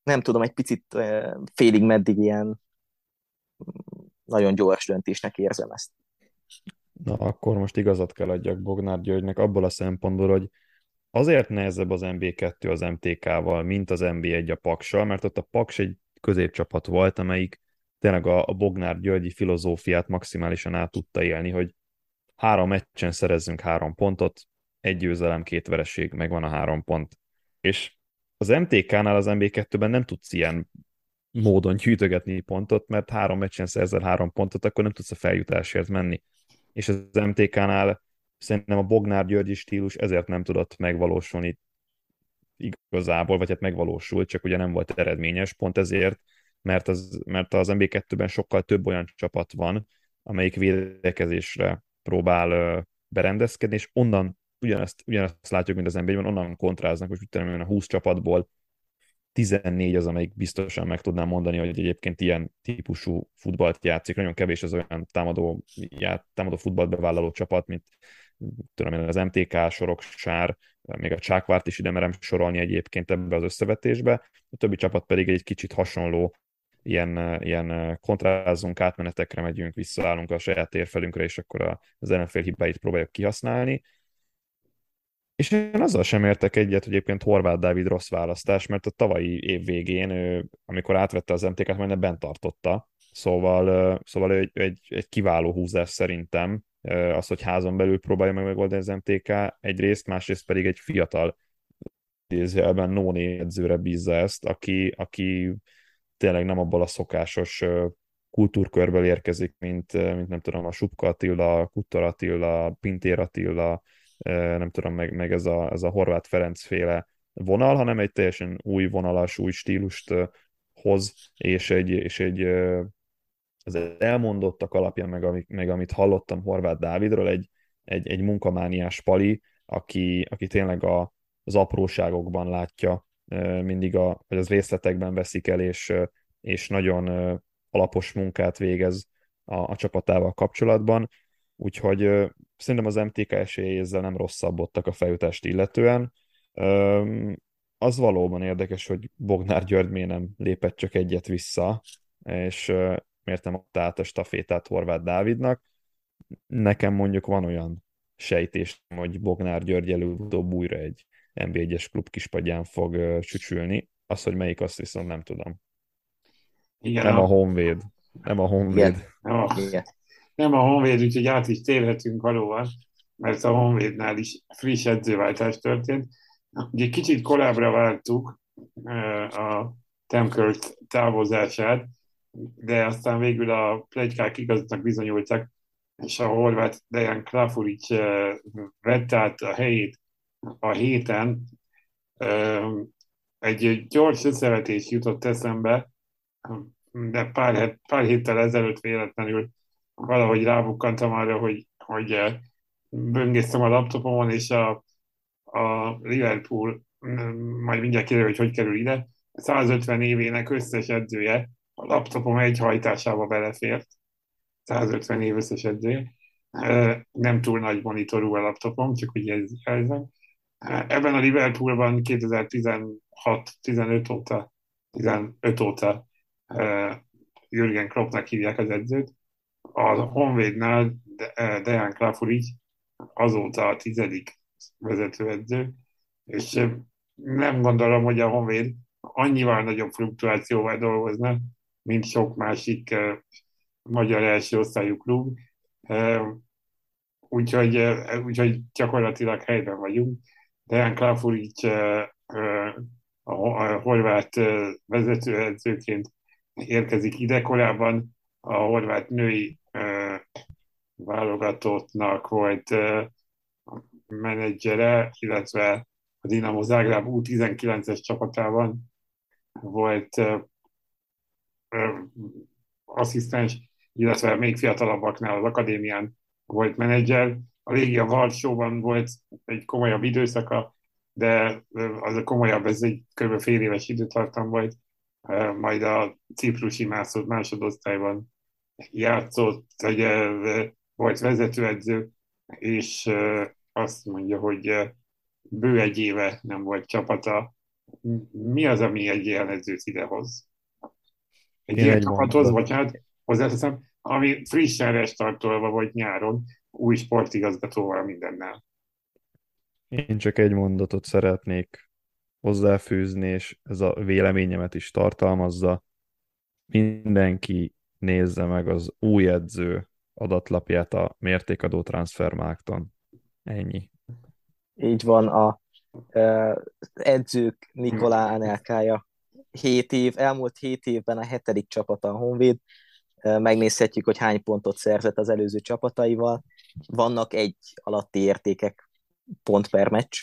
Nem tudom, egy picit félig meddig ilyen mm, nagyon gyors döntésnek érzem ezt. Na, akkor most igazat kell adjak Bognár Györgynek abból a szempontból, hogy azért nehezebb az MB2 az MTK-val, mint az MB1 a Paksal, mert ott a Paks egy középcsapat volt, amelyik tényleg a, a Bognár Györgyi filozófiát maximálisan át tudta élni, hogy három meccsen szerezzünk három pontot, egy győzelem, két vereség, megvan a három pont. És az MTK-nál az MB2-ben nem tudsz ilyen módon gyűjtögetni pontot, mert három meccsen szerzel három pontot, akkor nem tudsz a feljutásért menni. És az MTK-nál szerintem a Bognár Györgyi stílus ezért nem tudott megvalósulni igazából, vagy hát megvalósult, csak ugye nem volt eredményes, pont ezért mert az, mert az MB2-ben sokkal több olyan csapat van, amelyik védekezésre próbál berendezkedni, és onnan ugyanezt, ugyanezt látjuk, mint az NBA-ben, onnan kontráznak, hogy a 20 csapatból 14 az, amelyik biztosan meg tudnám mondani, hogy egyébként ilyen típusú futballt játszik. Nagyon kevés az olyan támadó, já, támadó futballt bevállaló csapat, mint tudom én, az MTK, Sorok, Sár, még a Csákvárt is ide merem sorolni egyébként ebbe az összevetésbe. A többi csapat pedig egy kicsit hasonló ilyen, ilyen kontrázunk, átmenetekre megyünk, visszaállunk a saját térfelünkre, és akkor az ellenfél hibáit próbáljuk kihasználni. És én azzal sem értek egyet, hogy egyébként Horváth Dávid rossz választás, mert a tavalyi év végén, ő, amikor átvette az MTK-t, majdnem bent tartotta. Szóval, szóval egy, egy, egy kiváló húzás szerintem, az, hogy házon belül próbálja meg megoldani az MTK egyrészt, másrészt pedig egy fiatal idézőjelben Nóni edzőre bízza ezt, aki, aki tényleg nem abból a szokásos kultúrkörből érkezik, mint, mint nem tudom, a Subka Attila, Kuttor Attila, Pintér Attila, nem tudom, meg, meg ez, a, ez a Horváth Ferenc féle vonal, hanem egy teljesen új vonalas, új stílust hoz, és egy, és egy az elmondottak alapján, meg, amit, meg amit hallottam Horváth Dávidról, egy, egy, egy munkamániás pali, aki, aki tényleg a, az apróságokban látja mindig a, vagy az részletekben veszik el, és, és nagyon alapos munkát végez a, a csapatával kapcsolatban. Úgyhogy szerintem az MTK esélyei ezzel nem rosszabbodtak a feljutást illetően. Az valóban érdekes, hogy Bognár György miért nem lépett csak egyet vissza, és miért nem adta át a stafétát Horváth Dávidnak. Nekem mondjuk van olyan sejtés, hogy Bognár György előbb-utóbb újra egy NB1-es klub kispadján fog csücsülni. Az, hogy melyik, azt viszont nem tudom. Igen, nem a, a Honvéd. Nem a Honvéd. Igen. Nem, a, Igen. Nem a Honvéd, úgyhogy át is térhetünk valóban, mert a Honvédnál is friss edzőváltás történt. Ugye kicsit korábbra vártuk a Temkört távozását, de aztán végül a plegykák igaznak bizonyultak, és a horvát Dejan Klafuric vett át a helyét a héten. Egy gyors összevetés jutott eszembe, de pár, het, pár héttel ezelőtt véletlenül valahogy rábukkantam arra, hogy, hogy böngésztem a laptopomon, és a, a Liverpool, majd mindjárt kérdezik, hogy hogy kerül ide, 150 évének összes edzője a laptopom egy hajtásába belefért, 150 év összes edzője. Nem túl nagy monitorú a laptopom, csak ugye ez, ez Ebben a Liverpoolban 2016-15 óta, 15 óta Jürgen Kloppnak hívják az edzőt. A Honvédnál Dejan Klafuric azóta a tizedik vezetőedző, és nem gondolom, hogy a Honvéd annyival nagyobb fluktuációval dolgozna, mint sok másik uh, magyar első osztályú klub. Úgyhogy, uh, úgyhogy gyakorlatilag helyben vagyunk. Dejan Klafuric a, horvát vezetőedzőként érkezik ide. Korábban a horvát női uh, válogatottnak volt uh, menedzsere, illetve a Dinamo Zágráb U19-es csapatában volt asszisztens, illetve még fiatalabbaknál az akadémián volt menedzser. A Légia Varsóban volt egy komolyabb időszaka, de az a komolyabb, ez egy kb. fél éves időtartam volt, majd a ciprusi mászót másodosztályban játszott, hogy volt vezetőedző, és azt mondja, hogy bő egy éve nem volt csapata, mi az, ami egy ilyen edzőt idehoz? Egy Én ilyen egy csapathoz, vagy hát hozzáteszem, ami frissen restartolva vagy nyáron, új sportigazgatóval mindennel. Én csak egy mondatot szeretnék hozzáfűzni, és ez a véleményemet is tartalmazza. Mindenki nézze meg az új edző adatlapját a mértékadó transfermárkton. Ennyi. Így van, a edzők Nikolá Anelkája 7 év, elmúlt 7 évben a hetedik csapata a Honvéd, megnézhetjük, hogy hány pontot szerzett az előző csapataival. Vannak egy alatti értékek pont per meccs.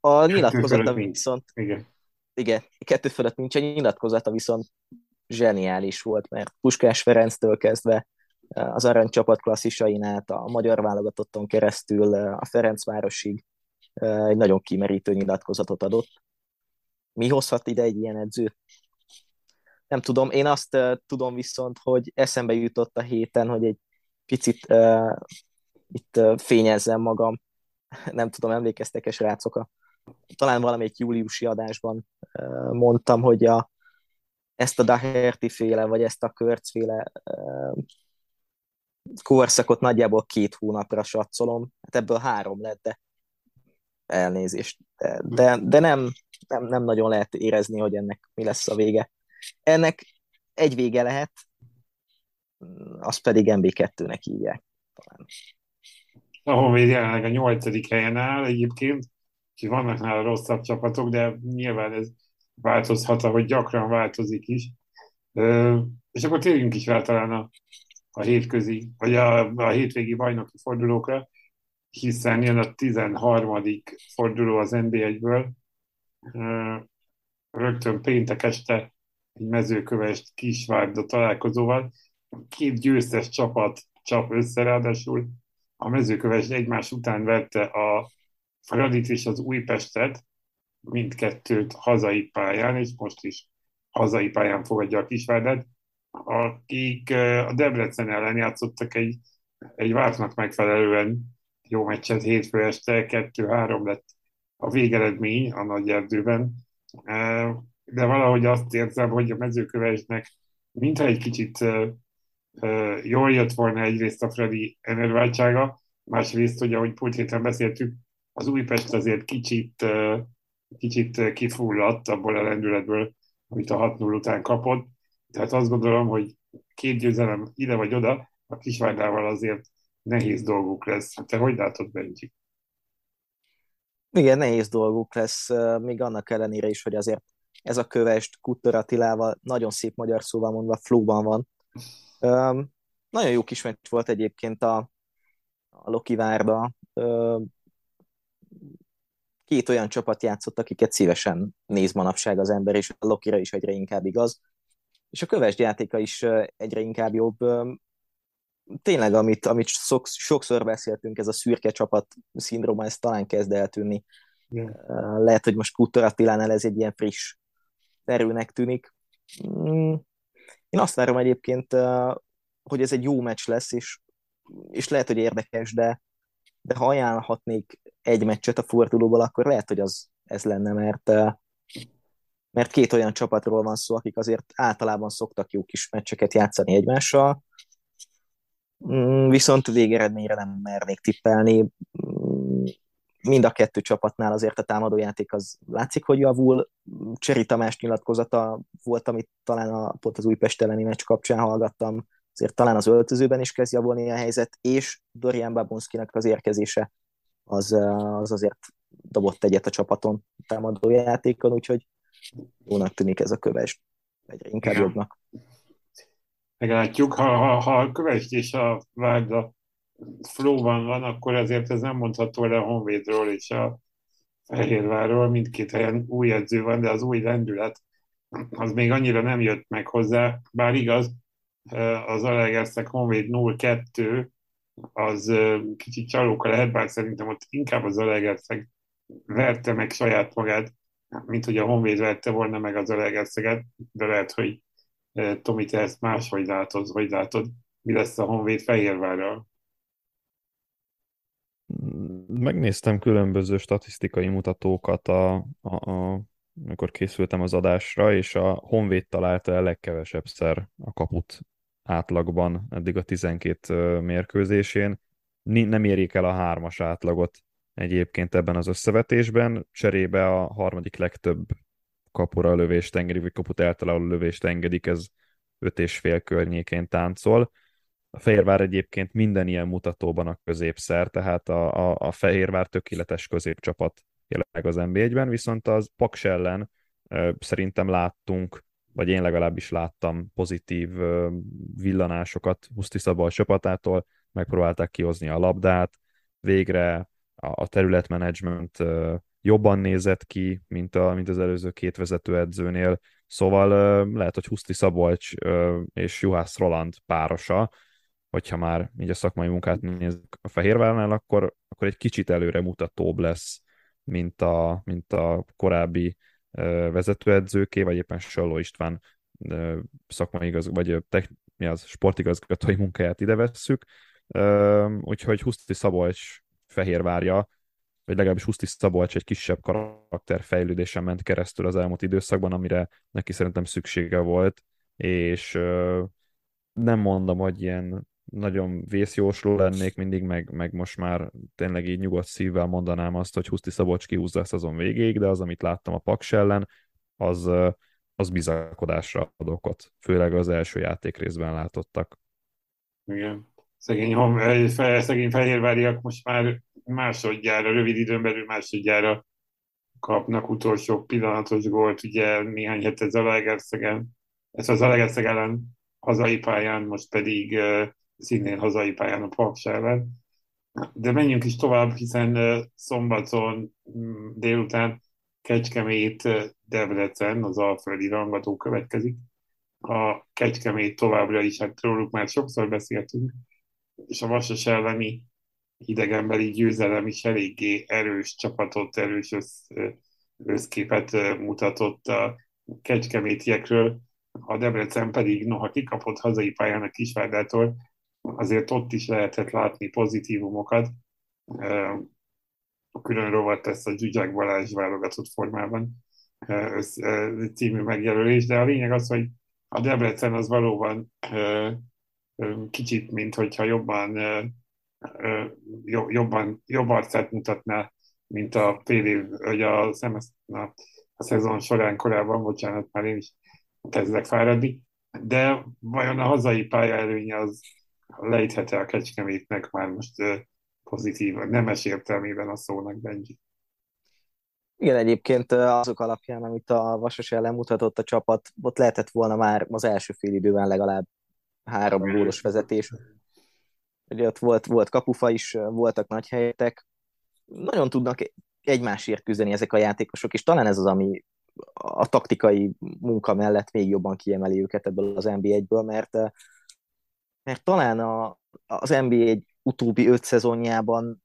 A nyilatkozata viszont... Igen. Igen, kettő fölött nincs, a nyilatkozata viszont zseniális volt, mert Puskás Ferenctől kezdve az aranycsapat klasszisain át, a magyar válogatotton keresztül a Ferencvárosig egy nagyon kimerítő nyilatkozatot adott. Mi hozhat ide egy ilyen edző? Nem tudom, én azt tudom viszont, hogy eszembe jutott a héten, hogy egy picit uh, itt uh, fényezzem magam. *laughs* Nem tudom, emlékeztek-e srácok? Talán valamelyik júliusi adásban uh, mondtam, hogy a, ezt a Daherty féle, vagy ezt a Körcféle uh, korszakot nagyjából két hónapra satszolom. Hát ebből három lett, de elnézést. De, de, nem, nem, nem nagyon lehet érezni, hogy ennek mi lesz a vége. Ennek egy vége lehet, az pedig MB2-nek hívják. Talán. A Honvéd jelenleg a nyolcadik helyen áll egyébként, és vannak nála rosszabb csapatok, de nyilván ez változhat, hogy gyakran változik is. És akkor térjünk is rá talán a, a hétközi, vagy a, a hétvégi bajnoki fordulókra hiszen jön a 13. forduló az NB1-ből. Rögtön péntek este egy mezőkövest Kisvárda találkozóval. Két győztes csapat csap össze, ráadásul a mezőköves egymás után vette a Fradit és az Újpestet, mindkettőt hazai pályán, és most is hazai pályán fogadja a Kisvárdet, akik a Debrecen ellen játszottak egy, egy vártnak megfelelően jó meccset hétfő este, 2-3 lett a végeredmény a nagy erdőben, de valahogy azt érzem, hogy a mezőkövesnek mintha egy kicsit jól jött volna egyrészt a Freddy enerváltsága, másrészt, hogy ahogy pult héten beszéltük, az Újpest azért kicsit, kicsit kifulladt abból a lendületből, amit a 6-0 után kapott. Tehát azt gondolom, hogy két győzelem ide vagy oda, a Kisvárdával azért nehéz dolguk lesz. Te hogy látod, Benji? Igen, nehéz dolguk lesz, még annak ellenére is, hogy azért ez a kövest Kutter Attilával, nagyon szép magyar szóval mondva, flóban van. Um, nagyon jó kis volt egyébként a, a Loki Várda. Um, két olyan csapat játszott, akiket szívesen néz manapság az ember, és a Lokira is egyre inkább igaz. És a kövest játéka is egyre inkább jobb. Tényleg, amit, amit sokszor beszéltünk, ez a szürke csapat szindróma, ez talán kezd eltűnni. Yeah. Lehet, hogy most Kutter Attilánál ez egy ilyen friss erőnek tűnik. Mm, én azt várom egyébként, hogy ez egy jó meccs lesz, és, és lehet, hogy érdekes, de, de ha ajánlhatnék egy meccset a fordulóból, akkor lehet, hogy az ez lenne, mert, mert két olyan csapatról van szó, akik azért általában szoktak jó kis meccseket játszani egymással, mm, viszont végeredményre nem mernék tippelni. Mind a kettő csapatnál azért a támadójáték az látszik, hogy javul. Cseri Tamás nyilatkozata volt, amit talán a, pont az Újpest elleni meccs kapcsán hallgattam, azért talán az öltözőben is kezd javulni a helyzet, és Dorian Babunskinak az érkezése az, az azért dobott egyet a csapaton a támadójátékon, úgyhogy jónak tűnik ez a köves, egyre inkább jobbnak. Meglátjuk, ha, ha, ha a kövest és a Várda flóban van, akkor azért ez nem mondható le a Honvédról és a Fehérvárról, mindkét helyen új edző van, de az új lendület az még annyira nem jött meg hozzá, bár igaz, az Alegerszeg Honvéd 0-2, az kicsit csalóka lehet, bár szerintem ott inkább az Alegerszeg verte meg saját magát, mint hogy a Honvéd verte volna meg az Alegerszeget, de lehet, hogy Tomi, te ezt máshogy látod, hogy látod, mi lesz a Honvéd Fehérvárral? Megnéztem különböző statisztikai mutatókat, a, a, a, amikor készültem az adásra, és a Honvéd találta el legkevesebb szer a kaput átlagban eddig a 12 mérkőzésén. Nem érik el a hármas átlagot egyébként ebben az összevetésben. Cserébe a harmadik legtöbb kapura lövést engedik, vagy kaput eltaláló lövést engedik, ez öt és fél környékén táncol. A Fehérvár egyébként minden ilyen mutatóban a középszer, tehát a, a, a Fehérvár tökéletes középcsapat jelenleg az NB1-ben, viszont az Paks ellen szerintem láttunk, vagy én legalábbis láttam pozitív villanásokat Huszti Szabal csapatától, megpróbálták kihozni a labdát, végre a területmenedzsment jobban nézett ki, mint, a, mint az előző két vezetőedzőnél, szóval lehet, hogy Huszti Szabolcs és Juhász Roland párosa. Hogyha már így a szakmai munkát nézzük a Fehérvárnál, akkor, akkor egy kicsit előre mutatóbb lesz, mint a, mint a korábbi vezetőedzőké, vagy éppen Salló István szakmai igaz, vagy tech, mi az, sportigazgatói munkáját ide vesszük. Úgyhogy Huszti Szabolcs Fehérvárja, vagy legalábbis Huszti Szabolcs egy kisebb karakterfejlődésen ment keresztül az elmúlt időszakban, amire neki szerintem szüksége volt, és nem mondom, hogy ilyen nagyon vészjósló lennék mindig, meg, meg most már tényleg így nyugodt szívvel mondanám azt, hogy Huszti Szabocs kihúzza a szezon végéig, de az, amit láttam a Paks ellen, az, az bizakodásra ad okot, főleg az első játék részben látottak. Igen. Szegény, szegény fehérváriak most már másodjára, rövid időn belül másodjára kapnak utolsó pillanatos gólt, ugye néhány hete Zalaegerszegen, ez az Zalaegerszeg ellen hazai pályán, most pedig szintén hazai pályán a Paks ellen. De menjünk is tovább, hiszen szombaton mm, délután Kecskemét Debrecen, az alföldi rangató következik. A Kecskemét továbbra is, hát róluk már sokszor beszéltünk, és a Vasas elleni idegenbeli győzelem is eléggé erős csapatot, erős összképet mutatott a kecskemétiekről, a Debrecen pedig noha kikapott hazai pályán a Kisvárdától, azért ott is lehetett látni pozitívumokat. A külön rovat ezt a Zsuzsák Balázs válogatott formában című megjelölés, de a lényeg az, hogy a Debrecen az valóban kicsit, mint hogyha jobban, jobban jobb arcát mutatná, mint a fél év, vagy a, szemesz, a, a szezon során korábban, bocsánat, már én is kezdek fáradni, de vajon a hazai pálya előnye az lejthet-e a Kecskemétnek már most pozitív, nemes értelmében a szónak, Benji? Igen, egyébként azok alapján, amit a Vasas ellen mutatott a csapat, ott lehetett volna már az első fél időben legalább három gólos vezetés. Ugye ott volt, volt kapufa is, voltak nagy helyetek. Nagyon tudnak egymásért küzdeni ezek a játékosok, és talán ez az, ami a taktikai munka mellett még jobban kiemeli őket ebből az NB1-ből, mert, mert talán a, az NB1 utóbbi öt szezonjában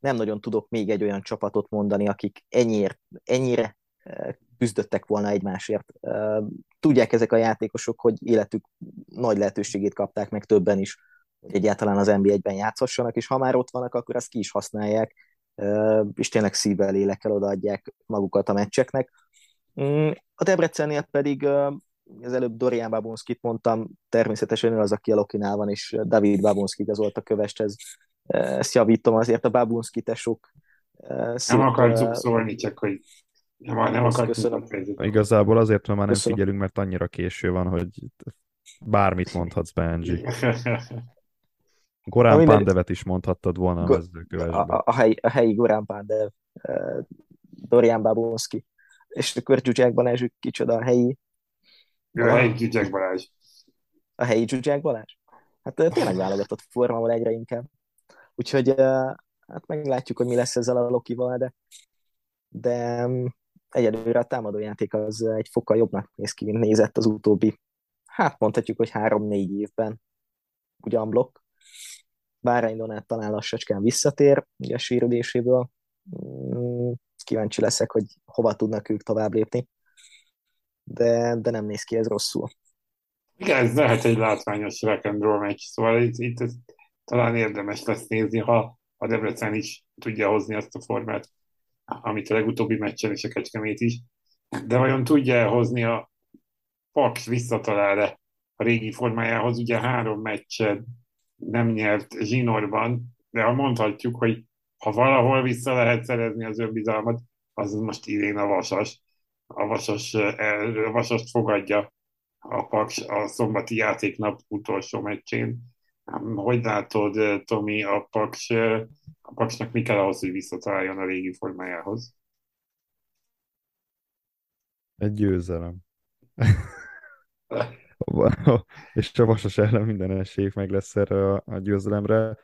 nem nagyon tudok még egy olyan csapatot mondani, akik ennyire, ennyire küzdöttek volna egymásért. Tudják ezek a játékosok, hogy életük nagy lehetőségét kapták meg többen is, hogy egyáltalán az NBA-ben játszhassanak, és ha már ott vannak, akkor ezt ki is használják, és tényleg szívvel, lélekkel odaadják magukat a meccseknek. Mm, a Debrecennél pedig az előbb Dorian Babunskit mondtam, természetesen ő az, aki a Lokinál van, és David Babunski igazolt a kövesthez. Ezt javítom azért a Babunski tesók. Nem akarjuk szólni, csak hogy nem, nem akarjuk. Igazából azért, mert már nem Köszönöm. figyelünk, mert annyira késő van, hogy bármit mondhatsz, Benji. Gorán Pandevet is mondhattad volna Go- a. A, a, helyi, a helyi Gorán Pandev, uh, Dorian Babunski, és akkor Zsuzsák Balázs, kicsoda a helyi a helyi Zsuzsák Balázs. A helyi Zsuzsák Balázs? Hát tényleg válogatott formával egyre inkább. Úgyhogy hát meglátjuk, hogy mi lesz ezzel a Lokival, de, de mm, egyelőre a támadójáték az egy fokkal jobbnak néz ki, mint nézett az utóbbi, hát mondhatjuk, hogy három-négy évben ugyan blokk. Bárány Donát talán lassacskán visszatér, ugye a sérüléséből. Mm, kíváncsi leszek, hogy hova tudnak ők tovább lépni de, de nem néz ki ez rosszul. Igen, ez lehet egy látványos rock and roll meccs, szóval itt, itt ez talán érdemes lesz nézni, ha a Debrecen is tudja hozni azt a formát, amit a legutóbbi meccsen és a Kecskemét is. De vajon tudja hozni a Paks visszatalál-e a régi formájához? Ugye három meccsen nem nyert zsinórban, de ha mondhatjuk, hogy ha valahol vissza lehet szerezni az önbizalmat, az most idén a Vasas a Vasas, a Vasast fogadja a Paks a szombati játéknap utolsó meccsén. Hogy látod, Tomi, a Paks, a Paksnak mi kell ahhoz, hogy visszataláljon a régi formájához? Egy győzelem. *laughs* *laughs* és a Vasas ellen minden esély meg lesz erre a győzelemre.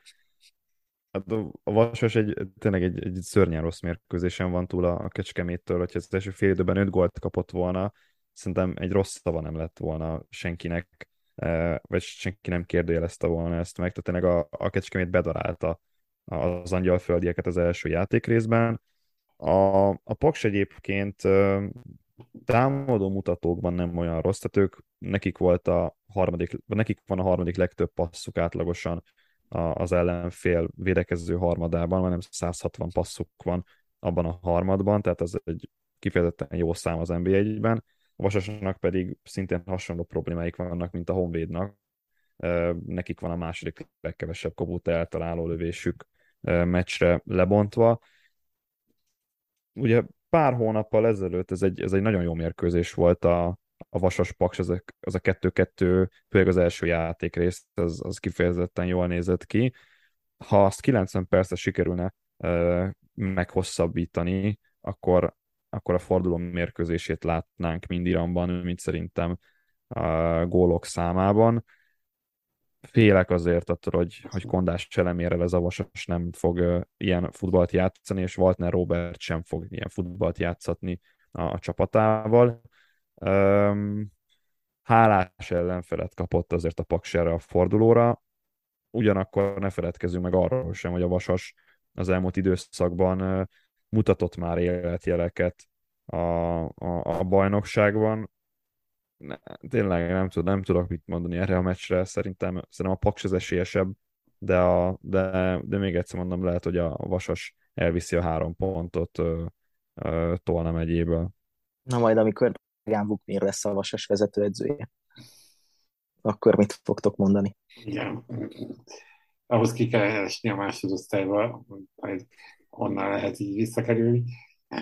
Hát a Vasas egy, tényleg egy, egy szörnyen rossz mérkőzésen van túl a, a Kecskeméttől, hogyha az első fél időben öt gólt kapott volna, szerintem egy rossz szava nem lett volna senkinek, e, vagy senki nem kérdőjelezte volna ezt meg, tehát tényleg a, a Kecskemét bedarálta az angyalföldieket az első játék részben. A, a Paks egyébként e, támadó mutatókban nem olyan rossz, tehát ők, nekik volt a harmadik, nekik van a harmadik legtöbb passzuk átlagosan az ellenfél védekező harmadában, hanem 160 passzuk van abban a harmadban, tehát ez egy kifejezetten jó szám az NBA-ben. A Vasasnak pedig szintén hasonló problémáik vannak, mint a Honvédnak. Nekik van a második legkevesebb Kobuta eltaláló lövésük meccsre lebontva. Ugye pár hónappal ezelőtt ez egy, ez egy nagyon jó mérkőzés volt a, a Vasas Paks, az a, az a 2-2, főleg az első játékrész, az, az kifejezetten jól nézett ki. Ha azt 90 percre sikerülne uh, meghosszabbítani, akkor, akkor a forduló mérkőzését látnánk mind Iranban, mint szerintem a gólok számában. Félek azért attól, hogy, hogy Kondás cselemére ez a Vasas nem fog ilyen futballt játszani, és Waltner Robert sem fog ilyen futballt játszatni a, a csapatával Um, hálás ellenfelet kapott azért a Paks erre a fordulóra, ugyanakkor ne feledkezzünk meg arról sem, hogy a Vasas az elmúlt időszakban mutatott már életjeleket a, a, a bajnokságban. Ne, tényleg nem, tud, nem tudok mit mondani erre a meccsre, szerintem, szerintem a Paks az esélyesebb, de, a, de, de még egyszer mondom, lehet, hogy a Vasas elviszi a három pontot ö, ö, Tolna megyéből. Na majd, amikor Gán Vukmir lesz a Vasas vezetőedzője, akkor mit fogtok mondani? Igen. Ahhoz ki kell esni a másodosztályba, majd onnan lehet így visszakerülni.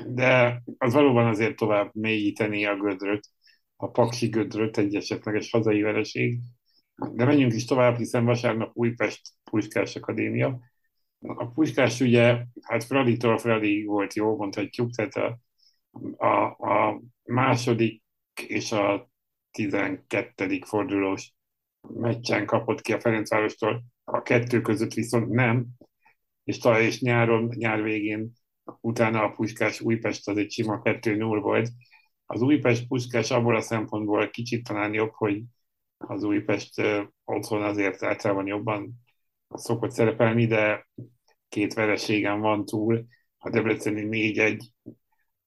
De az valóban azért tovább mélyíteni a gödröt, a paksi gödröt, egy esetleges hazai vereség. De menjünk is tovább, hiszen vasárnap Újpest Puskás Akadémia. A Puskás ugye, hát Fraditól Fradi volt jó, mondhatjuk, tehát a, a, a második és a 12. fordulós meccsen kapott ki a Ferencvárostól, a kettő között viszont nem, és talán és nyáron, nyár végén utána a Puskás Újpest az egy sima 2-0 volt. Az Újpest Puskás abból a szempontból kicsit talán jobb, hogy az Újpest otthon azért általában jobban szokott szerepelni, de két vereségen van túl. A Debreceni 4-1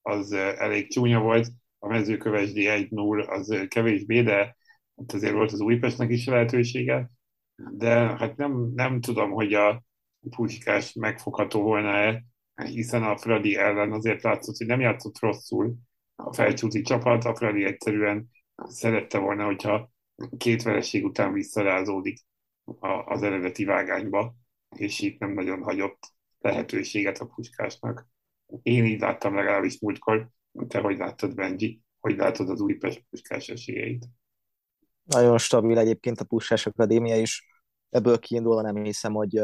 az elég csúnya volt, a mezőkövesdi 1-0 az kevésbé, de ott azért volt az Újpestnek is lehetősége. De hát nem, nem tudom, hogy a Puskás megfogható volna-e, hiszen a Fradi ellen azért látszott, hogy nem játszott rosszul a felcsúti csapat, a Fradi egyszerűen szerette volna, hogyha két vereség után visszarázódik az eredeti vágányba, és itt nem nagyon hagyott lehetőséget a Puskásnak. Én így láttam legalábbis múltkor, te hogy láttad, Benji, hogy látod az Újpest Puskás esélyeit? Nagyon stabil egyébként a Puskás Akadémia is. Ebből kiindulva nem hiszem, hogy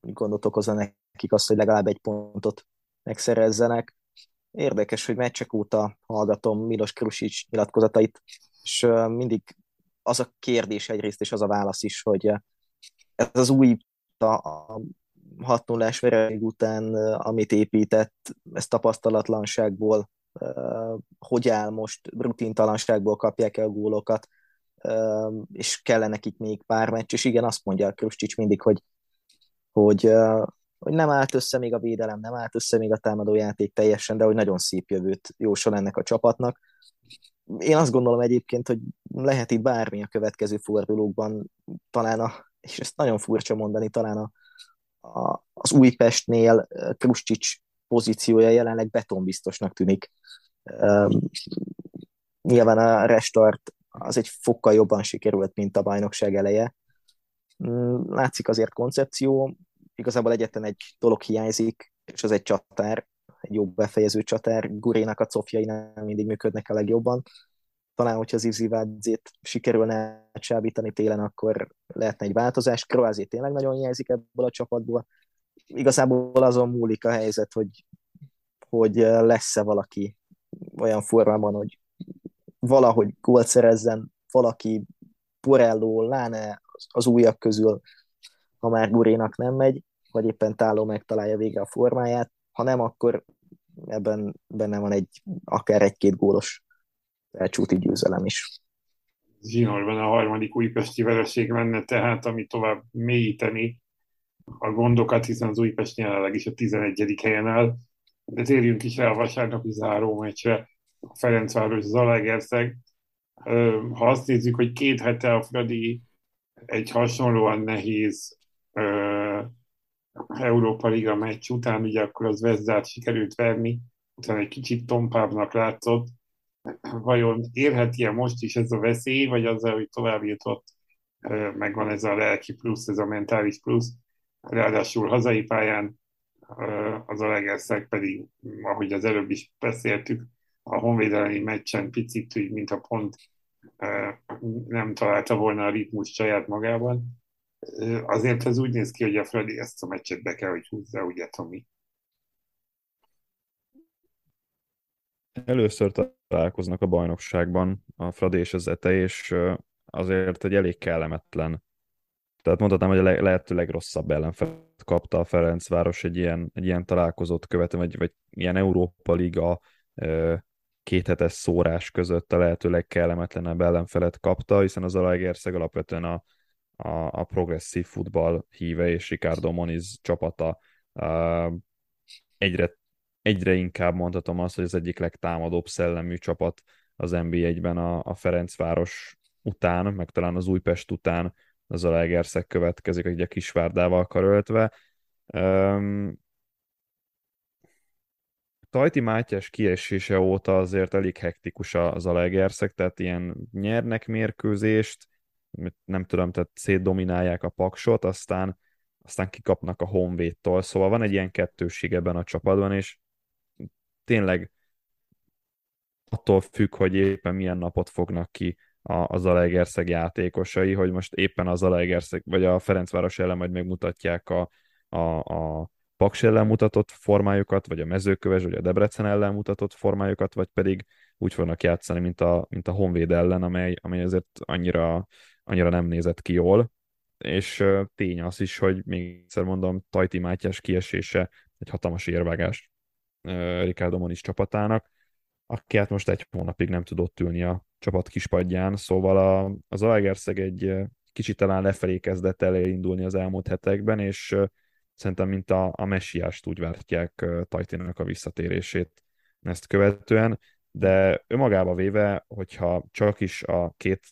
gondot okozza nekik azt, hogy legalább egy pontot megszerezzenek. Érdekes, hogy meccsek óta hallgatom Milos Krusic nyilatkozatait, és mindig az a kérdés egyrészt, és az a válasz is, hogy ez az új a 6 0 vereség után, amit épített, ez tapasztalatlanságból, hogy áll most, rutintalanságból kapják el gólokat, és kellene nekik még pár meccs, és igen, azt mondja a Kruscsics mindig, hogy hogy, hogy nem állt össze még a védelem, nem állt össze még a támadójáték teljesen, de hogy nagyon szép jövőt jósol ennek a csapatnak. Én azt gondolom egyébként, hogy lehet itt bármi a következő fordulókban, talán a, és ezt nagyon furcsa mondani, talán a, a, az Újpestnél Kruscsics pozíciója jelenleg betonbiztosnak tűnik. Nyilván a restart az egy fokkal jobban sikerült, mint a bajnokság eleje, Mm, látszik azért koncepció, igazából egyetlen egy dolog hiányzik, és az egy csatár, egy jobb befejező csatár. Gurénak a cofjai nem mindig működnek a legjobban. Talán, hogyha az Izivádzét sikerülne csábítani télen, akkor lehetne egy változás. Kroázé tényleg nagyon hiányzik ebből a csapatból. Igazából azon múlik a helyzet, hogy, hogy lesz-e valaki olyan formában, hogy valahogy gólt szerezzen, valaki Porello, Láne, az újak közül, ha már Gurénak nem megy, vagy éppen Táló megtalálja végre a formáját, ha nem, akkor ebben benne van egy akár egy-két gólos elcsúti győzelem is. Zsinórban a harmadik újpesti vereség menne, tehát ami tovább mélyíteni a gondokat, hiszen az Újpest jelenleg is a 11. helyen áll. De térjünk is rá a vasárnapi záró meccsre, a Ferencváros Zalaegerszeg. Ha azt nézzük, hogy két hete a Fradi egy hasonlóan nehéz Európa Liga meccs után, ugye akkor az Vezdát sikerült verni, utána egy kicsit tompábbnak látszott. Vajon érheti-e most is ez a veszély, vagy azzal, hogy tovább jutott, megvan ez a lelki plusz, ez a mentális plusz, ráadásul hazai pályán az a legelszeg pedig, ahogy az előbb is beszéltük, a honvédelmi meccsen picit, mint a pont nem találta volna a ritmus saját magában. Azért ez úgy néz ki, hogy a Freddy ezt a meccset be kell, hogy húzza, ugye Tomi? Először találkoznak a bajnokságban a Fradi és az Ete, és azért egy elég kellemetlen, tehát mondhatnám, hogy a lehető legrosszabb ellenfelet kapta a Ferencváros egy ilyen, egy ilyen találkozót követően, vagy, vagy ilyen Európa Liga kéthetes szórás között a lehető legkellemetlenebb ellenfelet kapta, hiszen az Alaegerszeg alapvetően a, a, a progresszív futball híve, és Ricardo Moniz csapata. Uh, egyre egyre inkább mondhatom azt, hogy az egyik legtámadóbb szellemű csapat az NB1-ben a, a Ferencváros után, meg talán az Újpest után az a Legerszeg következik, egy a Kisvárdával karöltve. Um, Tajti Mátyás kiesése óta azért elég hektikus az a Legerszeg, tehát ilyen nyernek mérkőzést, nem tudom, tehát szétdominálják a paksot, aztán, aztán kikapnak a honvédtól, szóval van egy ilyen kettősség ebben a csapatban, és tényleg attól függ, hogy éppen milyen napot fognak ki a, a Zalaegerszeg játékosai, hogy most éppen a Zalaegerszeg, vagy a Ferencváros ellen majd megmutatják a, a, a Paks ellen mutatott formájukat, vagy a mezőköves, vagy a Debrecen ellen mutatott formájukat, vagy pedig úgy fognak játszani, mint a, mint a Honvéd ellen, amely, amely azért annyira, annyira nem nézett ki jól. És tény az is, hogy még egyszer mondom, Tajti Mátyás kiesése egy hatalmas érvágás Ricardo Moniz csapatának, aki hát most egy hónapig nem tudott ülni a csapat kispadján, szóval a, az Alegerszeg egy kicsit talán lefelé kezdett elindulni az elmúlt hetekben, és szerintem mint a, a messiást úgy vártják Tajtinak a visszatérését ezt követően, de önmagába véve, hogyha csak is a két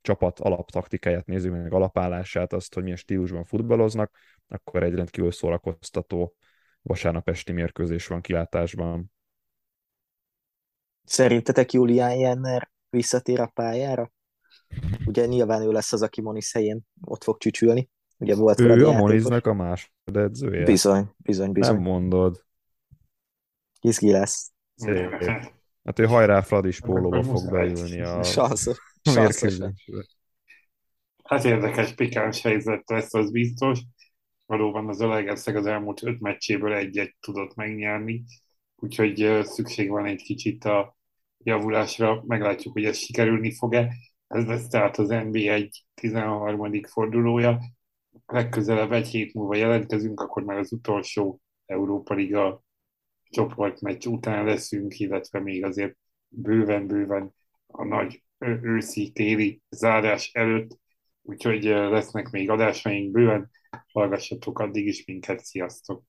csapat alaptaktikáját nézzük meg, alapállását, azt, hogy milyen stílusban futballoznak, akkor egy rendkívül szórakoztató vasárnap esti mérkőzés van kilátásban. Szerintetek Julián Jenner visszatér a pályára? Ugye nyilván ő lesz az, aki Moniz helyén ott fog csücsülni. Ugye volt ő a Moniznak a másodedzője? Bizony, bizony, bizony. Nem mondod. Izgi lesz. Szép. Hát ő hajrá Fradis pólóba fog beülni a, *laughs* Sanszos. *laughs* Hát érdekes, pikáns helyzet lesz, az biztos. Valóban az Ölegerszeg az elmúlt öt meccséből egy-egy tudott megnyerni, úgyhogy szükség van egy kicsit a javulásra. Meglátjuk, hogy ez sikerülni fog-e. Ez lesz tehát az NBA 13. fordulója legközelebb egy hét múlva jelentkezünk, akkor már az utolsó Európa Liga csoportmeccs után leszünk, illetve még azért bőven-bőven a nagy őszi-téli zárás előtt, úgyhogy lesznek még adásaink bőven, hallgassatok addig is minket, sziasztok!